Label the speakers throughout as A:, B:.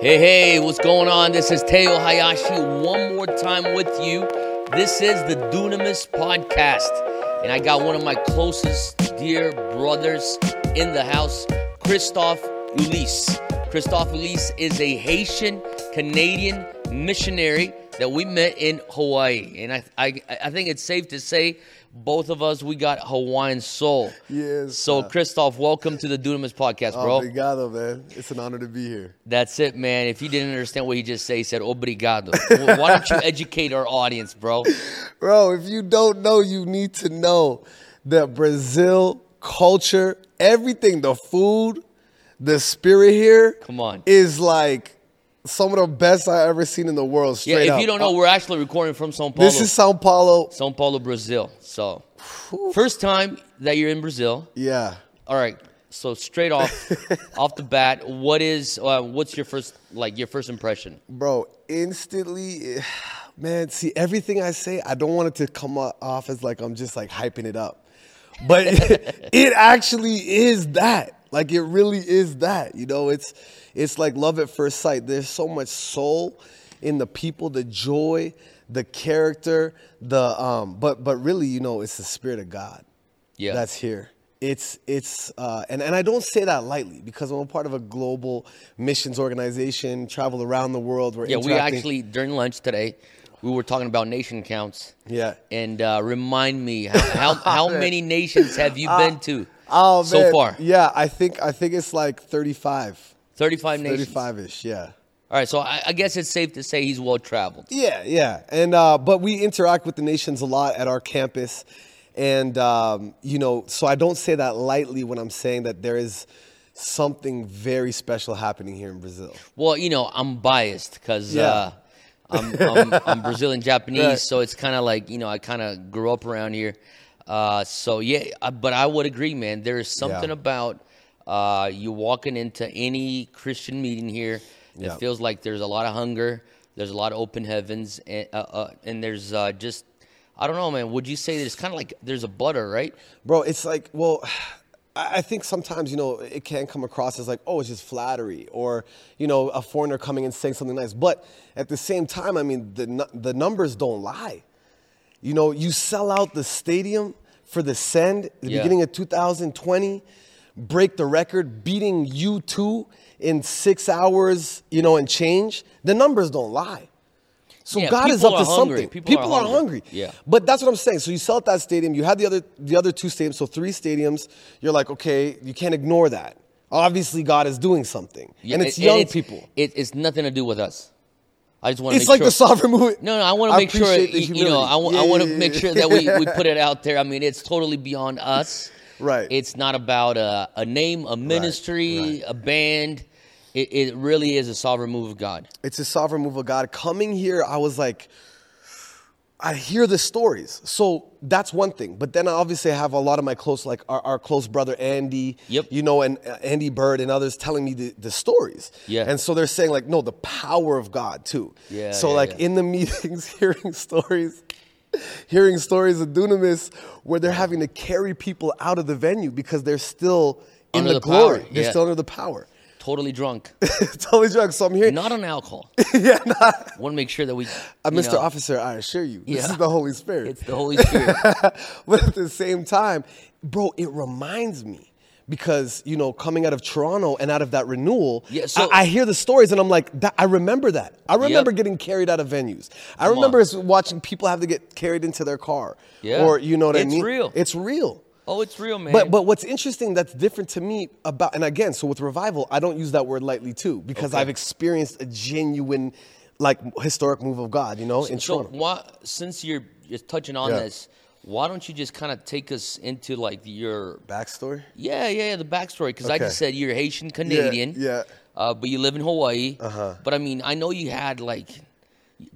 A: Hey, hey, what's going on? This is Teo Hayashi one more time with you. This is the Dunamis podcast, and I got one of my closest dear brothers in the house, Christophe Ulysse. Christophe Ulysse is a Haitian Canadian missionary that we met in Hawaii, and I, I, I think it's safe to say both of us we got Hawaiian soul.
B: Yes.
A: So,
B: sir.
A: Christophe, welcome to the Dunamis podcast, bro.
B: Obrigado, man. It's an honor to be here.
A: That's it, man. If you didn't understand what he just said, he said obrigado. Why don't you educate our audience, bro?
B: Bro, if you don't know, you need to know that Brazil culture, everything, the food, the spirit here
A: Come on.
B: is like some of the best I ever seen in the world.
A: Yeah, if
B: up.
A: you don't know, we're actually recording from São Paulo.
B: this is Sao Paulo.
A: São Paulo, Brazil. So, first time that you're in Brazil.
B: Yeah.
A: All right. So straight off, off the bat, what is uh, what's your first like your first impression?
B: Bro, instantly, man, see, everything I say, I don't want it to come off as like I'm just like hyping it up. But it, actually is that. Like it really is that. You know, it's it's like love at first sight. There's so much soul in the people, the joy, the character, the um but but really, you know, it's the spirit of God
A: Yeah.
B: that's here. It's it's uh, and and I don't say that lightly because I'm a part of a global missions organization, travel around the world. We're
A: yeah. We actually during lunch today, we were talking about nation counts.
B: Yeah.
A: And uh, remind me how how, how many nations have you been to
B: oh
A: so
B: man.
A: far?
B: Yeah, I think I think it's like 35,
A: Thirty-five nations.
B: 35 ish. Yeah.
A: All right, so I, I guess it's safe to say he's well traveled.
B: Yeah, yeah, and uh, but we interact with the nations a lot at our campus, and um, you know, so I don't say that lightly when I'm saying that there is something very special happening here in Brazil.
A: Well, you know, I'm biased because
B: Yeah.
A: uh, I'm, I'm, I'm Brazilian Japanese,
B: Right.
A: so it's kind of like you know I kind of grew up around here. Uh, so yeah, uh, but I would agree, man. There is something
B: Yeah.
A: about uh, you walking into any Christian meeting here. It
B: Yeah.
A: feels like there's a lot of hunger. There's a lot of open heavens, and, uh, uh, and there's uh, just I don't know, man. Would you say that it's kind of like there's a butter, right?
B: Bro, it's like, well, I I think sometimes, you know, it can come across as like, oh, it's just flattery or, you know, a foreigner coming and saying something nice. But at the same time, I mean, the, the numbers don't lie. You know, you sell out the stadium for the Send, the
A: Yeah.
B: beginning of 2020, break the record, beating U2 in six hours, you know, and change. The numbers don't lie. So
A: Yeah,
B: God is up to
A: hungry.
B: something.
A: People are
B: are
A: hungry.
B: hungry.
A: Yeah.
B: But that's what I'm saying. So you sell at that stadium. You had the other the other two stadiums. So three stadiums. You're like, okay, you can't ignore that. Obviously, God is doing something,
A: Yeah,
B: and it's
A: it-
B: young
A: it's,
B: people.
A: It, it's nothing to do with us. I just want to
B: It's like
A: sure.
B: the sovereign movement.
A: No, no, I want to make sure, you, know, I,
B: humility.
A: I
B: Yeah,
A: want
B: yeah,
A: to make sure that we, we put it out there. I mean, it's totally beyond us.
B: Right.
A: It's not about a, a name, a ministry,
B: right.
A: a band. It, it really is a sovereign move of God.
B: It's a sovereign move of God. Coming here, I was like, I hear the stories. So that's one thing. But then I obviously have a lot of my close, like our, our close brother Andy,
A: Yep.
B: you know, and uh, Andy Byrd and others telling me the, the stories.
A: Yeah.
B: And so they're saying like, no, the power of God too.
A: Yeah,
B: So
A: yeah,
B: like
A: yeah.
B: in the meetings, hearing stories, hearing stories of Dunamis where they're having to carry people out of the venue because they're still in
A: Under
B: the,
A: the
B: glory. They're
A: yeah.
B: still under the power.
A: Totally drunk.
B: totally drunk. So I'm hearing,
A: not on alcohol.
B: yeah, nah.
A: want to make sure that we.
B: Uh, Mr.
A: know,
B: Officer, I assure you, this is the Holy Spirit.
A: It's the Holy Spirit.
B: but at the same time, bro, it reminds me because you know, coming out of Toronto and out of that renewal,
A: Yeah, so-
B: I, I hear the stories and I'm like, that, I remember that. I remember
A: Yep.
B: getting carried out of venues. I remember watching people have to get carried into their car.
A: Yeah.
B: Or you know what I mean?
A: It's real.
B: It's real.
A: oh, it's real, man.
B: But but what's interesting that's different to me about and again, so with revival, I don't use that word lightly too because
A: Okay.
B: I've experienced a genuine like historic move of God, you know, in
A: so
B: Toronto.
A: why, since you're just touching on
B: Yeah.
A: this, why don't you just kind of take us into like your
B: Backstory?
A: Yeah, yeah, yeah, the backstory. Because I just said you're Haitian Canadian.
B: yeah.
A: Uh, but you live in Hawaii.
B: Uh-huh.
A: But I mean, I know you had like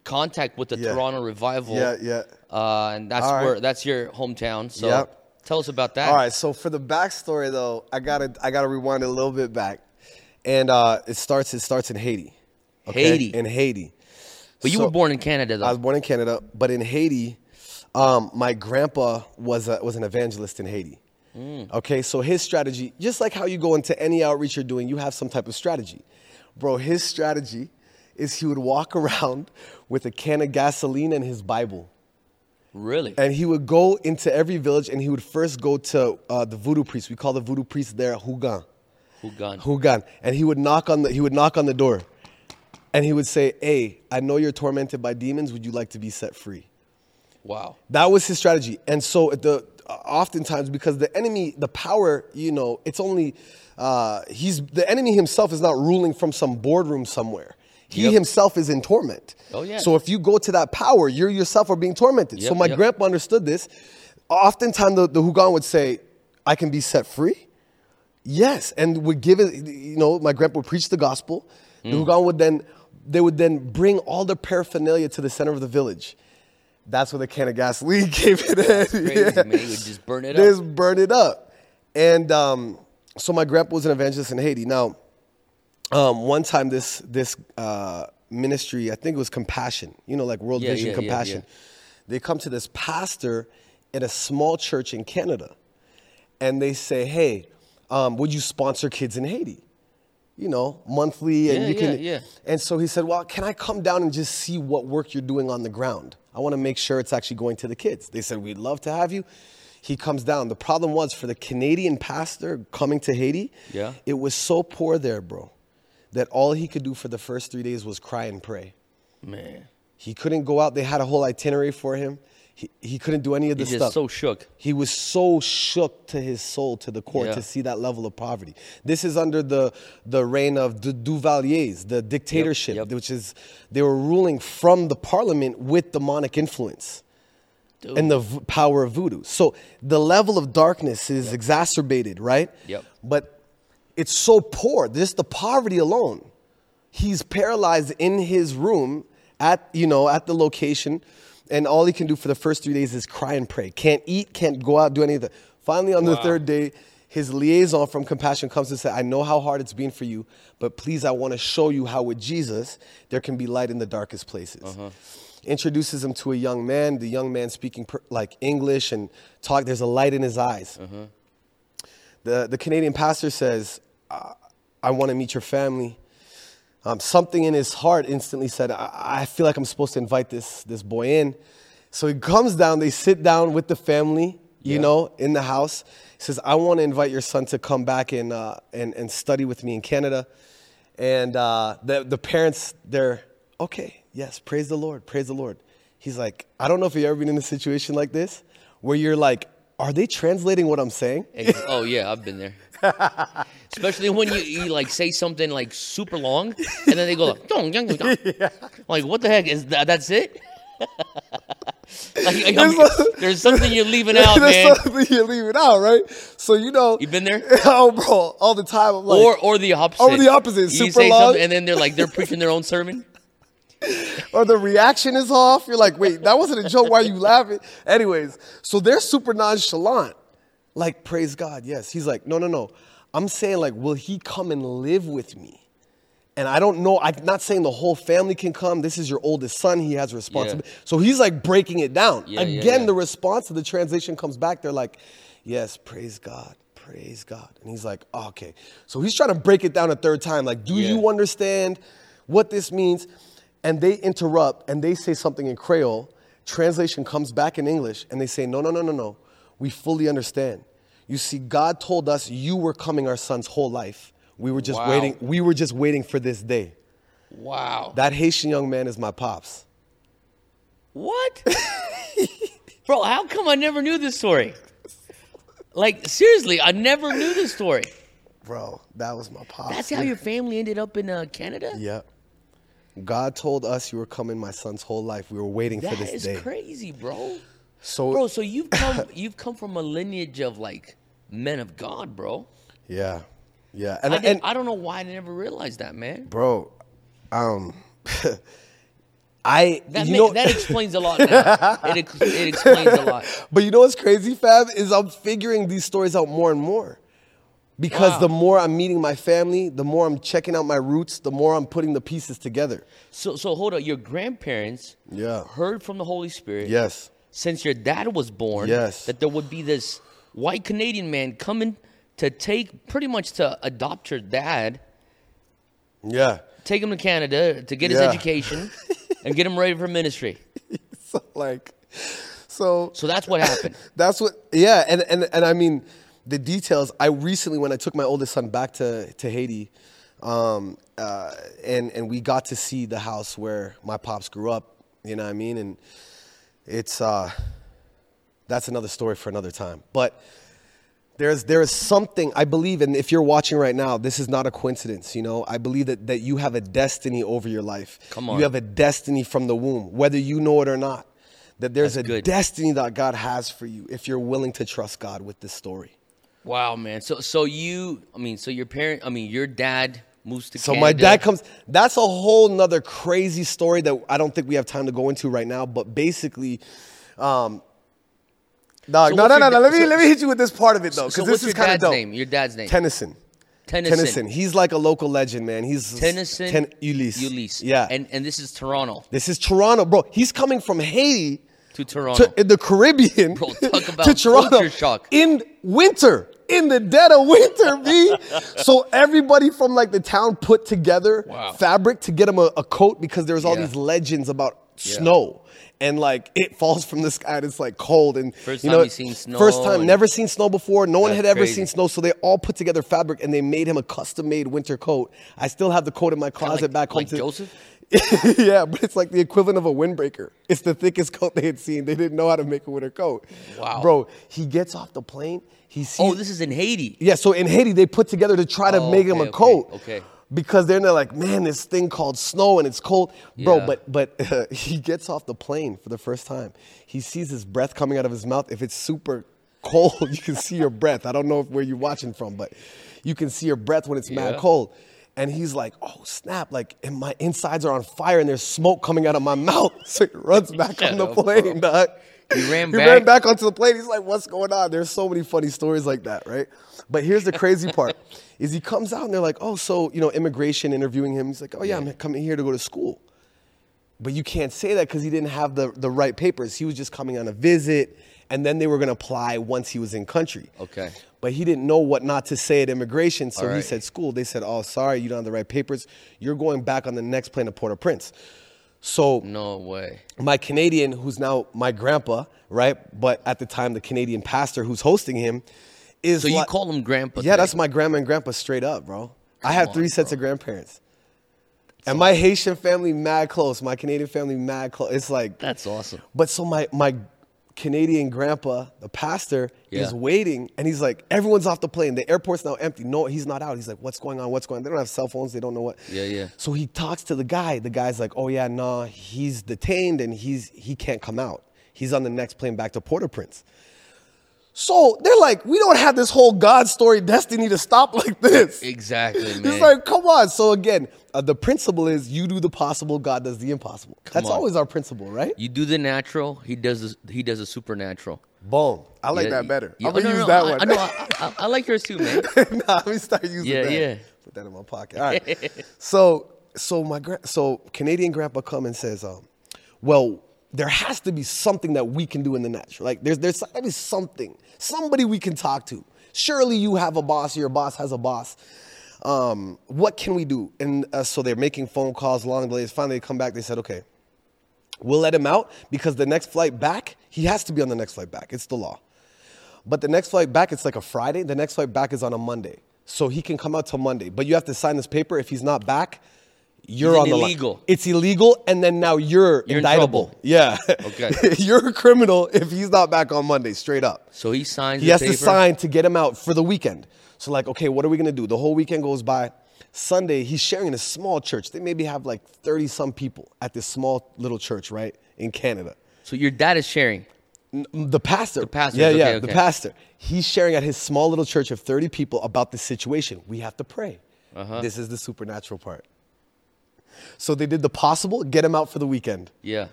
A: contact with the
B: Yeah.
A: Toronto Revival.
B: Yeah, yeah.
A: Uh, and that's
B: right.
A: where that's your hometown. So
B: Yep.
A: tell us about that.
B: All right, so for the backstory though, I gotta I gotta rewind a little bit back, and uh, it starts it starts in Haiti. Okay?
A: Haiti.
B: in Haiti.
A: But you
B: So-
A: were born in Canada, though.
B: I was born in Canada, but in Haiti, um, my grandpa was a, was an evangelist in Haiti.
A: Mm.
B: Okay, so his strategy, just like how you go into any outreach you're doing, you have some type of strategy. Bro, his strategy is he would walk around with a can of gasoline and his Bible.
A: Really?
B: And he would go into every village and he would first go to uh, the voodoo priest. We call the voodoo priest there Houngan.
A: Houngan.
B: Houngan. And he would knock on the he would knock on the door. And he would say, Hey, I know you're tormented by demons. Would you like to be set free?
A: Wow.
B: That was his strategy. And so the oftentimes because the enemy, the power, you know, it's only uh, he's the enemy himself is not ruling from some boardroom somewhere. He
A: Yep.
B: himself is in torment.
A: Oh, yeah.
B: So if you go to that power, you yourself are being tormented. so my
A: yep.
B: grandpa understood this. Oftentimes the, the Houngan would say, I can be set free. Yes, and would give it. You know, my grandpa would preach the gospel. The
A: Mm.
B: Houngan would then, they would then bring all the paraphernalia to the center of the village. That's where the can of gasoline came in.
A: Crazy,
B: Yeah.
A: man. Would just burn it
B: Just
A: up.
B: Just burn it up. And um, so my grandpa was an evangelist in Haiti. Now, um, one time this this uh, ministry, I think it was Compassion, you know, like World
A: Yeah,
B: Vision
A: yeah, yeah,
B: Compassion. They come to this pastor in a small church in Canada, and they say, "Hey, um, would you sponsor kids in Haiti?" You know, monthly, and
A: Yeah,
B: you can.
A: yeah, yeah.
B: And so he said, "Well, can I come down and just see what work you're doing on the ground? I want to make sure it's actually going to the kids." They said, "We'd love to have you." He comes down. The problem was for the Canadian pastor coming to Haiti,
A: Yeah.
B: it was so poor there, bro, that all he could do for the first three days was cry and pray.
A: Man.
B: He couldn't go out. They had a whole itinerary for him. He, he couldn't do any of
A: He's
B: this
A: just
B: stuff.
A: so shook.
B: He was so shook to his soul, to the core,
A: Yeah.
B: to see that level of poverty. This is under the, the reign of the Duvaliers, the dictatorship,
A: yep.
B: which is they were ruling from the parliament with demonic influence
A: Dude.
B: and the v- power of voodoo. So the level of darkness is exacerbated, right?
A: Yep.
B: But it's so poor, just the poverty alone. He's paralyzed in his room at, you know, at the location, and all he can do for the first three days is cry and pray. Can't eat, can't go out, do anything. Finally, on the third day, his liaison from Compassion comes and says, I know how hard it's been for you, but please, I want to show you how with Jesus, there can be light in the darkest places uh-huh. introduces him to a young man. The young man speaking per, like English and talk. There's a light in his eyes. Uh-huh. The the Canadian pastor says, "I, I want to meet your family." Um, something in his heart instantly said, I, "I feel like I'm supposed to invite this this boy in." So he comes down. They sit down with the family, you
A: Yeah.
B: know, in the house. He says, "I want to invite your son to come back and uh, and and study with me in Canada." And uh, the the parents, they're okay. Yes, praise the Lord, praise the Lord. He's like, I don't know if you've ever been in a situation like this where you're like, are they translating what I'm saying?
A: Oh yeah, I've been there. Especially when you, you like say something like super long, and then they go like, "Dong, dong, dong." like what the heck is that? That's it. like, like, I'm- there's something you're leaving out,
B: There's
A: man.
B: something you're leaving out, right? So you know,
A: you've been there?
B: oh, bro, all the time. I'm like,
A: or or the opposite.
B: Or the opposite,
A: You
B: super
A: say
B: long.
A: something, and then they're like they're preaching their own sermon.
B: or the reaction is off. You're like, wait, that wasn't a joke. Why are you laughing? Anyways, so they're super nonchalant. Like, praise God, yes. He's like, no, no, no. I'm saying, like, will he come and live with me? And I don't know. I'm not saying the whole family can come. This is your oldest son. He has responsibility. So he's like breaking it down.
A: Yeah, yeah,
B: Again,
A: yeah.
B: the response to the translation comes back. They're like, yes, praise God. Praise God. And he's like, oh, okay. So he's trying to break it down a third time. Like, do
A: Yeah.
B: you understand what this means? And they interrupt and they say something in Creole. Translation comes back in English and they say, no, no, no, no, no. We fully understand. You see, God told us you were coming our son's whole life. We were just
A: Wow.
B: waiting. We were just waiting for this day.
A: Wow.
B: That Haitian young man is my pops.
A: What? Bro, how come I never knew this story? Like, seriously, I never knew this story.
B: Bro, that was my pops.
A: That's how your family ended up in uh, Canada?
B: Yep. God told us you were coming my son's whole life. We were waiting
A: That
B: for this
A: is
B: day.
A: crazy, bro.
B: So
A: Bro, so you've come you've come from a lineage of like men of God, bro.
B: yeah, yeah, and
A: I,
B: and,
A: I don't know why I never realized that, man.
B: bro, um, I
A: That
B: you know
A: that explains a lot. Now. It, it explains a lot.
B: But you know what's crazy, Fab, is I'm figuring these stories out more and more. Because
A: Wow.
B: the more I'm meeting my family, the more I'm checking out my roots, the more I'm putting the pieces together.
A: So so hold on. Your grandparents
B: Yeah.
A: heard from the Holy Spirit.
B: Yes.
A: Since your dad was born,
B: Yes.
A: that there would be this white Canadian man coming to take pretty much to adopt your dad.
B: Yeah.
A: take him to Canada to get his education and get him ready for ministry.
B: So like, so
A: So that's what happened.
B: That's what, yeah, and and and I mean, the details. I recently, when I took my oldest son back to to Haiti, um, uh, and and we got to see the house where my pops grew up. You know what I mean? And it's uh, that's another story for another time. But there's there is something I believe, and if you're watching right now, this is not a coincidence. You know, I believe that that you have a destiny over your life.
A: Come on.
B: you have a destiny from the womb, whether you know it or not. That there's
A: That's
B: a
A: good.
B: destiny that God has for you if you're willing to trust God with this story.
A: Wow, man. So so you, I mean, so your parent, I mean, your dad moves to
B: So
A: Canada.
B: my dad comes. That's a whole nother crazy story that I don't think we have time to go into right now. But basically, um, dog,
A: So
B: no, no, no, no. Let me
A: so-
B: let me hit you with this part of it though,
A: So
B: because
A: what's
B: this is kind of
A: dad's
B: dope.
A: name? Your dad's name?
B: Tennyson.
A: Tennyson.
B: Tennyson. He's like a local legend, man. He's
A: Tennyson.
B: Ten, Ulysse.
A: Ulysse.
B: Yeah.
A: And and this is Toronto
B: this is Toronto, bro. He's coming from Haiti
A: to Toronto.
B: to in the Caribbean
A: Bro, talk about
B: to Toronto
A: culture shock.
B: in winter, in the dead of winter, B. so everybody from like the town put together
A: Wow.
B: fabric to get him a, a coat because there's all
A: Yeah.
B: these legends about
A: Yeah.
B: snow. And like it falls from the sky and it's like cold and
A: First
B: you
A: time
B: know,
A: snow
B: First time, never seen snow before. No one had ever
A: crazy.
B: seen snow, so they all put together fabric and they made him a custom made winter coat. I still have the coat in my closet
A: like,
B: back home.
A: like
B: to-
A: Joseph.
B: yeah, but it's like the equivalent of a windbreaker. It's the thickest coat they had seen. They didn't know how to make a winter coat.
A: Wow.
B: Bro, he gets off the plane. He oh, sees.
A: Oh, this is in Haiti.
B: yeah, so in Haiti, they put together to try to
A: Oh,
B: make him
A: okay,
B: a coat.
A: okay, okay.
B: Because then they're like, man, this thing called snow and it's cold. Bro,
A: Yeah.
B: but but he gets off the plane for the first time. He sees his breath coming out of his mouth. If it's super cold, you can see your breath. I don't know where you're watching from, but you can see your breath when it's mad cold. And he's like, oh, snap. Like, and my insides are on fire and there's smoke coming out of my mouth. So he runs back on the
A: up, bro.
B: plane, dog.
A: He ran
B: he
A: back?
B: ran back onto the plane. He's like, what's going on? There's so many funny stories like that, right? But here's the crazy part is he comes out and they're like, oh, so, you know, immigration interviewing him. He's like, oh, yeah, I'm coming here to go to school. But you can't say that because he didn't have the, the right papers. He was just coming on a visit, and then they were going to apply once he was in country.
A: Okay.
B: But he didn't know what not to say at immigration, so
A: All
B: he said school. They said, oh, sorry, you don't have the right papers. You're going back on the next plane to Port-au-Prince. So
A: No way.
B: my Canadian, who's now my grandpa, right? But at the time, the Canadian pastor who's hosting him is
A: So you
B: like-
A: call him grandpa?
B: yeah,
A: today?
B: that's my grandma and grandpa straight up, bro. I have
A: on,
B: three sets of grandparents. and my Haitian family mad close, my Canadian family mad close. It's like
A: That's awesome.
B: But so my my Canadian grandpa, the pastor, is waiting and he's like, everyone's off the plane. The airport's now empty. No, he's not out. He's like, what's going on? What's going on? They don't have cell phones. They don't know what.
A: Yeah, yeah.
B: So he talks to the guy. The guy's like, oh yeah, nah, he's detained and he's he can't come out. He's on the next plane back to Port-au-Prince. So they're like, we don't have this whole God story destiny to stop like this.
A: Exactly, man.
B: It's like, come on. So again, uh, the principle is you do the possible, God does the impossible. That's
A: on.
B: always our principle, right?
A: you do the natural, he does the, he does the supernatural.
B: Boom. I like
A: Yeah,
B: that better.
A: yeah,
B: I'm gonna
A: no,
B: use
A: no,
B: that
A: I,
B: one.
A: I know. I, I, I like yours too, man.
B: nah, let me start using
A: Yeah,
B: that.
A: yeah.
B: Put that in my pocket. All right. so, so my gra- so Canadian grandpa come and says, um, well, there has to be something that we can do in the natural. Like there's there's got to be something, somebody we can talk to. Surely you have a boss, your boss has a boss. Um, what can we do? And uh, so they're making phone calls, long delays. Finally, they come back. They said, okay, we'll let him out because the next flight back, he has to be on the next flight back. It's the law. But the next flight back, it's like a Friday. The next flight back is on a Monday. So he can come out till Monday. But you have to sign this paper. If he's not back, you're on the line.
A: illegal.
B: It's illegal, and then now you're,
A: You're
B: indictable.
A: trouble.
B: Yeah.
A: Okay.
B: you're a criminal if he's not back on Monday, straight up.
A: So he signs.
B: He
A: the
B: has
A: paper.
B: to sign to get him out for the weekend. So like, okay, what are we gonna do? The whole weekend goes by. Sunday, he's sharing in a small church. They maybe have like 30 some people at this small little church, right? In Canada.
A: So your dad is sharing.
B: The pastor. The
A: pastor,
B: Yeah, yeah,
A: okay,
B: the pastor. He's sharing at his small little church of 30 people about the situation. We have to pray.
A: Uh-huh.
B: This is the supernatural part. So they did the possible, get him out for the weekend.
A: Yeah.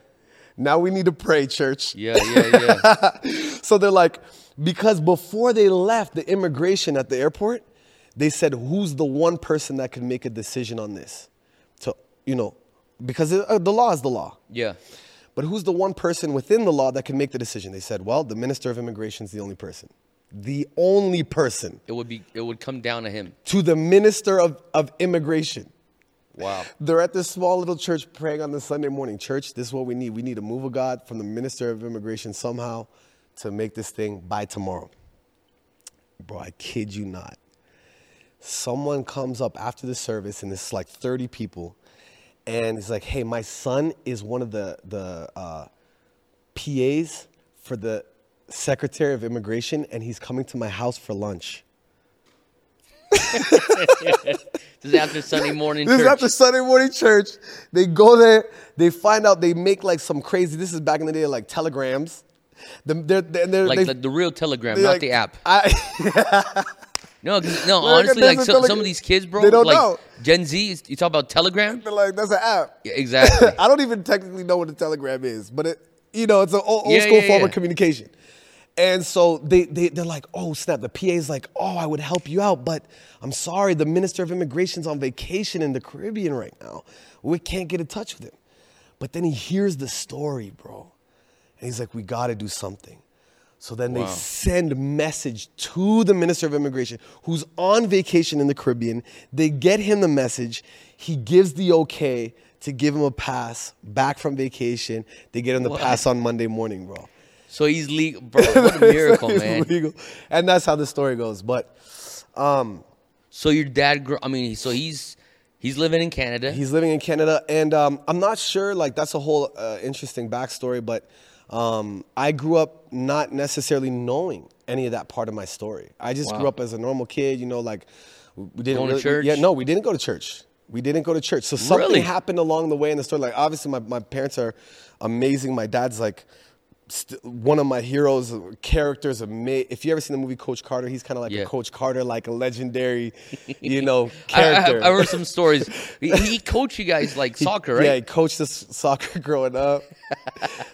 B: Now we need to pray, church.
A: Yeah, yeah, yeah.
B: So they're like, because before they left the immigration at the airport, they said, who's the one person that can make a decision on this? To, you know, because uh, the law is the law.
A: yeah.
B: But who's the one person within the law that can make the decision? They said, well, the minister of immigration is the only person. The only person
A: It would be. It would come down to him.
B: to the minister of, of immigration.
A: Wow.
B: They're at this small little church praying on the Sunday morning. Church, this is what we need. We need a move of God from the Minister of Immigration somehow to make this thing by tomorrow. Bro, I kid you not. Someone comes up after the service, and it's like 30 people, and he's like, hey, my son is one of the, the uh, PAs for the Secretary of Immigration, and he's coming to my house for lunch.
A: This is after Sunday morning
B: This
A: church.
B: is after Sunday morning church. They go there. They find out they make like some crazy. This is back in the day, like telegrams. The, they're, they're,
A: like
B: they,
A: the, the real Telegram, not
B: like-
A: the app.
B: I,
A: No, no.
B: Like,
A: honestly, like so,
B: Telegram-
A: some of these kids, bro,
B: they don't
A: like
B: know.
A: Gen Z. You talk about Telegram?
B: they're like that's an app.
A: Yeah, exactly.
B: I don't even technically know what a telegram is, but it, you know, it's an old, old
A: Yeah,
B: school
A: yeah,
B: form of communication. And so they, they, they're like, oh, snap. The PA is like, oh, I would help you out, but I'm sorry, the Minister of Immigration's on vacation in the Caribbean right now. We can't get in touch with him. But then he hears the story, bro. And he's like, we got to do something. So then they
A: Wow.
B: send message to the Minister of Immigration, who's on vacation in the Caribbean. They get him the message. He gives the okay to give him a pass back from vacation. They get him the
A: What?
B: pass on Monday morning, bro.
A: So he's legal, bro. What a miracle, man.
B: legal. And that's how the story goes. But um,
A: So your dad, gr- I mean, so he's he's living in Canada.
B: He's living in Canada, and um, I'm not sure. Like that's a whole uh, interesting backstory, but um, I grew up not necessarily knowing any of that part of my story. I just
A: Wow.
B: grew up as a normal kid, you know, like we didn't really,
A: church?
B: Yeah, no, we didn't go to church. We didn't go to church. So something
A: Really?
B: happened along the way in the story. Like obviously, my, my parents are amazing. My dad's like. St- one of my heroes, characters. Ama- if you ever seen the movie Coach Carter, he's kind of like
A: Yeah.
B: a Coach Carter, like a legendary, you know,
A: I, I,
B: character.
A: I heard some stories. He, he coached you guys like soccer, right?
B: Yeah, he coached us soccer growing up.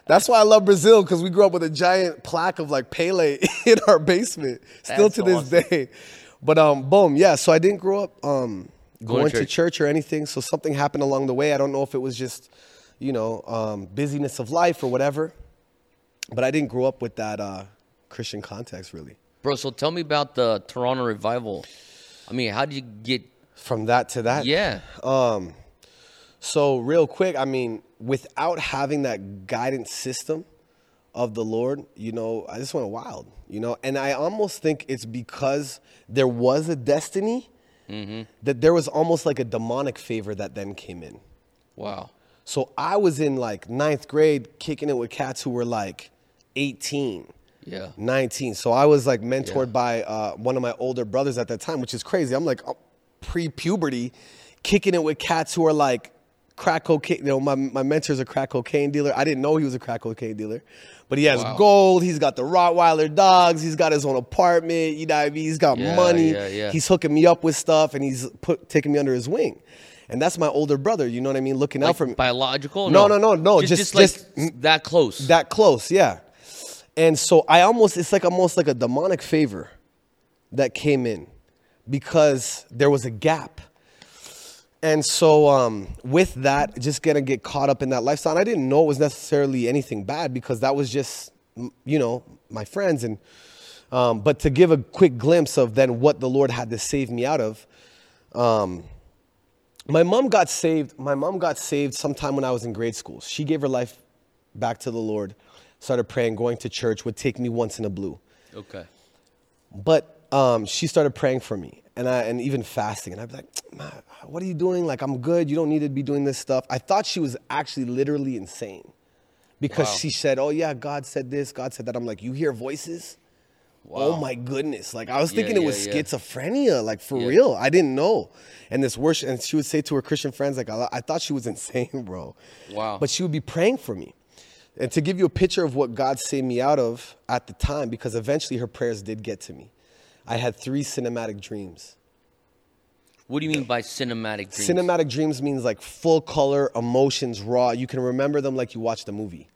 B: That's why I love Brazil because we grew up with a giant plaque of like Pele in our basement, still
A: That's
B: to this
A: awesome.
B: day. But um, boom, yeah. So I didn't grow up um,
A: Going
B: going
A: to
B: to
A: church.
B: church or anything. So something happened along the way. I don't know if it was just, you know, um, busyness of life or whatever. But I didn't grow up with that uh, Christian context really.
A: Bro, so tell me about the Toronto revival. I mean, how did you get?
B: From that to that,
A: Yeah,
B: So real quick, I mean, without having that guidance system of the Lord, you know, I just went wild, you know, and I almost think it's because there was a destiny that there was almost like a demonic favor that then came in.
A: wow.
B: So I was in like ninth grade kicking it with cats who were like 18.
A: Yeah.
B: 19. So I was like mentored
A: Yeah.
B: by uh, one of my older brothers at that time, which is crazy. I'm like pre puberty, kicking it with cats who are like crack cocaine. You know, my, my mentor's a crack cocaine dealer. I didn't know he was a crack cocaine dealer, but he has
A: Wow.
B: gold. He's got the Rottweiler dogs. He's got his own apartment. You know what I mean? He's got
A: Yeah,
B: money.
A: yeah.
B: He's hooking me up with stuff and he's put taking me under his wing. And that's my older brother, you know what I mean? Looking out for me.
A: biological?
B: No, no, no, no,
A: Just,
B: just-
A: just like
B: just-
A: that close.
B: That close, yeah. And so I almost, it's like almost like a demonic favor that came in because there was a gap. And so um, with that, just gonna get caught up in that lifestyle. And I didn't know it was necessarily anything bad because that was just, you know, my friends. And um, but to give a quick glimpse of then what the Lord had to save me out of, my mom got saved. My mom got saved sometime when I was in grade school. She gave her life back to the Lord, started praying, going to church, would take me once in a blue.
A: okay.
B: But um, she started praying for me and, I, and even fasting. And I'd be like, what are you doing? Like, I'm good. You don't need to be doing this stuff. I thought she was actually literally insane because
A: Wow.
B: she said, oh, yeah, God said this, God said that. I'm like, you hear voices? Oh my goodness. Like I was
A: Yeah,
B: thinking it was
A: yeah.
B: schizophrenia, like for
A: Yeah.
B: real. I didn't know. And this worship, and she would say to her Christian friends, like, I, I thought she was insane, bro.
A: Wow.
B: But she would be praying for me. And to give you a picture of what God saved me out of at the time, because eventually her prayers did get to me. I had three cinematic dreams.
A: What do you mean by cinematic dreams?
B: Cinematic dreams means like full color, emotions, raw. You can remember them like you watched a movie.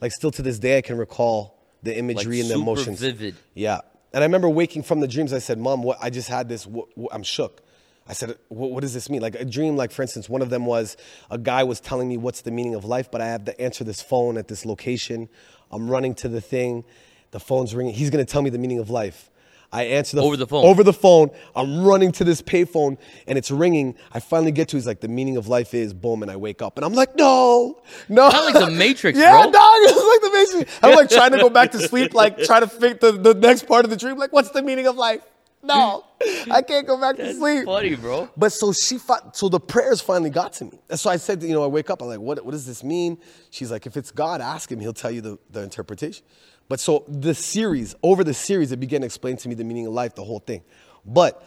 B: Like still to this day, I can recall the imagery
A: Like
B: and the emotions.
A: vivid.
B: Yeah. And I remember waking from the dreams. I said, "Mom, what? I just had this. What, what- I'm shook." I said, what, "What does this mean?" Like a dream. Like for instance, one of them was a guy was telling me what's the meaning of life, but I have to answer this phone at this location. I'm running to the thing. The phone's ringing. He's gonna tell me the meaning of life. I answer the
A: Over the phone.
B: Over the phone. I'm running to this payphone and it's ringing. I finally get to. He's like, the meaning of life is boom, and I wake up and I'm like, no, no.
A: Kinda like the Matrix,
B: yeah,
A: bro.
B: dog. It's like the Matrix. I'm like trying to go back to sleep, like trying to think the, the next part of the dream. Like, what's the meaning of life? No, I can't go back to
A: That's
B: sleep.
A: funny, bro.
B: But so she, fi- so the prayers finally got to me. And so I said, you know, I wake up, I'm like, what, what does this mean? She's like, if it's God, ask him, he'll tell you the, the interpretation. But so the series, over the series, it began to explain to me the meaning of life, the whole thing. But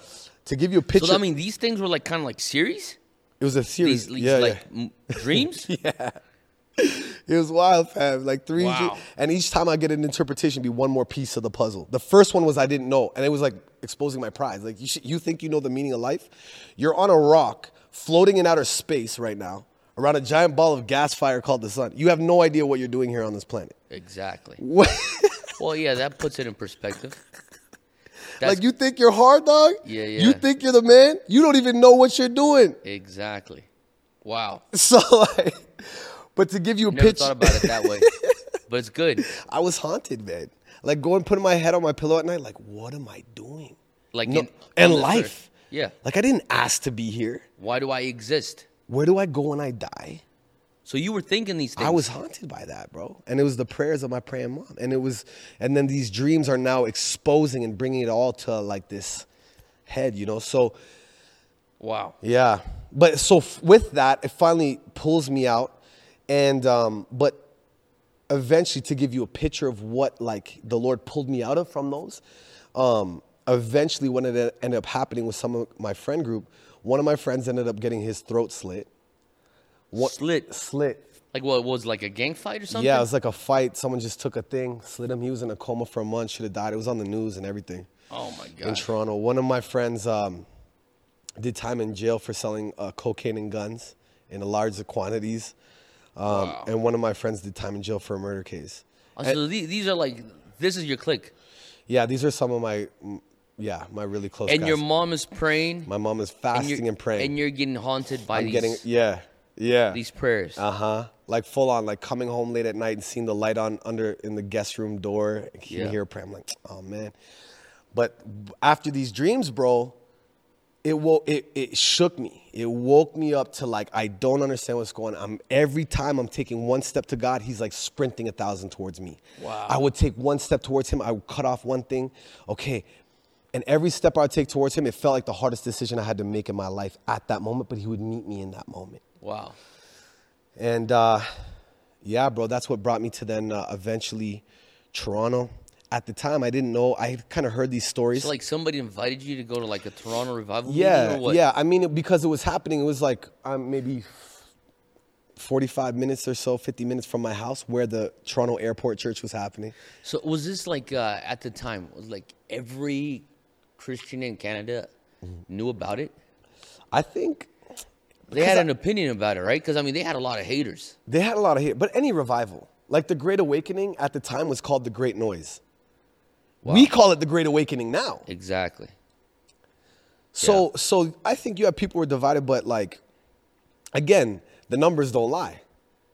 B: to give you a picture,
A: So I mean, these things were like kind of like series.
B: it was a series.
A: These, these
B: yeah,
A: like
B: dreams?
A: yeah. dreams.
B: It was wild, fam. Like three,
A: Wow.
B: and each time I get an interpretation, be one more piece of the puzzle. The first one was I didn't know, and it was like exposing my pride. Like you, should, you think you know the meaning of life? You're on a rock floating in outer space right now, around a giant ball of gas fire called the sun. You have no idea what you're doing here on this planet.
A: Exactly. Well, yeah, that puts it in perspective. That's
B: like you think you're hard, dog?
A: Yeah, yeah.
B: You think you're the man? You don't even know what you're doing.
A: exactly. Wow.
B: So like, but to give you a
A: Never
B: picture,
A: thought about it that way, but it's good.
B: I was haunted, man. Like going, putting my head on my pillow at night, like, what am I doing?
A: Like
B: No,
A: in,
B: and life.
A: earth. Yeah.
B: Like I didn't ask to be here.
A: Why do I exist?
B: Where do I go when I die?
A: So you were thinking these things.
B: I was haunted by that, bro. And it was the prayers of my praying mom. And it was, and then these dreams are now exposing and bringing it all to like this head, you know? So,
A: Wow.
B: yeah. But so f- with that, it finally pulls me out. And, um, but eventually to give you a picture of what like the Lord pulled me out of from those, um, eventually when it ended up happening with some of my friend group, one of my friends ended up getting his throat slit. What,
A: Slit.
B: Slit.
A: Like what was like a gang fight or something?
B: Yeah, it was like a fight. Someone just took a thing, slit him. He was in a coma for a month, should have died. It was on the news and everything
A: Oh my god. in.
B: Toronto. One of my friends um, did time in jail for selling uh, cocaine and guns in large quantities. Um,
A: Wow.
B: And one of my friends did time in jail for a murder case.
A: Oh, so these, these are like this is your clique,
B: Yeah, these are some of my, yeah, my really close
A: and
B: guys.
A: your mom is praying.
B: my mom is fasting
A: you're,
B: and, praying.
A: and you're getting haunted by
B: I'm
A: these
B: getting, yeah, yeah.
A: these prayers.
B: Uh huh. Like full on, like coming home late at night and seeing the light on under in the guest room door. And you
A: Yeah.
B: hear a prayer. I'm like, oh man. But after these dreams, bro, it woke. It, it shook me. It woke me up to like I don't understand what's going on. I'm, every time I'm taking one step to God, He's like sprinting a thousand towards me.
A: Wow.
B: I would take one step towards Him. I would cut off one thing. Okay. And every step I would take towards Him, it felt like the hardest decision I had to make in my life at that moment. But He would meet me in that moment.
A: wow.
B: And uh, yeah, bro, that's what brought me to then uh, eventually Toronto. At the time, I didn't know. I kind of heard these stories.
A: So like somebody invited you to go to like a Toronto revival
B: yeah,
A: or what?
B: yeah. I mean, it- because it was happening, it was like um, maybe 45 minutes or so, 50 minutes from my house where the Toronto Airport Church was happening.
A: So was this like uh, at the time was like every Christian in Canada
B: Mm-hmm.
A: knew about it?
B: I think
A: They had an opinion about it, right? Because I mean, they had a lot of haters.
B: they had a lot of hate, but any revival, like the Great Awakening at the time was called the Great Noise. We call it the Great Awakening now.
A: Exactly.
B: So so I think you have people who are divided, but like again, the numbers don't lie.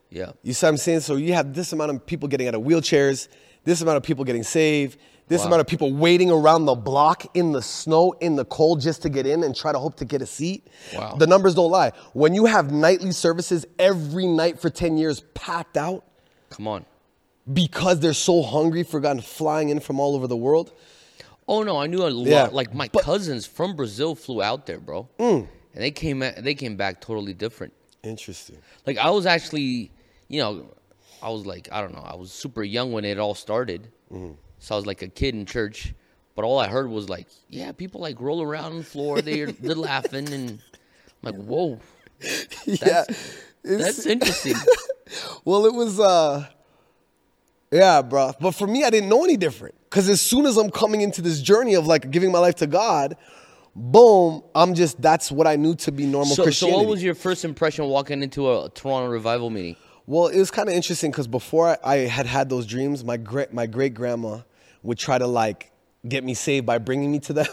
A: Yeah.
B: You see what I'm saying? So you have this amount of people getting out of wheelchairs, this amount of people getting saved, this
A: Wow.
B: amount of people waiting around the block in the snow, in the cold just to get in and try to hope to get a seat.
A: Wow.
B: The numbers don't lie. When you have nightly services every night for 10 years packed out
A: Come on.
B: Because they're so hungry for God flying in from all over the world.
A: Oh no, I knew a lot.
B: Yeah,
A: Like my
B: but- Mm.
A: cousins from Brazil flew out there, bro, and they came they came back totally different.
B: Interesting.
A: Like I was actually, you know, I was like I don't know, I was super young when it all started,
B: Mm-hmm.
A: so I was like a kid in church. But all I heard was like, yeah, people like roll around on the floor, they're they're laughing, and I'm like, whoa,
B: yeah.
A: that's interesting.
B: Well, it was uh yeah, bro. But for me, I didn't know any different. Cause as soon as I'm coming into this journey of like giving my life to God, boom, I'm just that's what I knew to be normal
A: so, so what was your first impression walking into a Toronto revival meeting?
B: well, it was kind of interesting because before I, I had had those dreams, my great my great grandma would try to like get me saved by bringing me to them.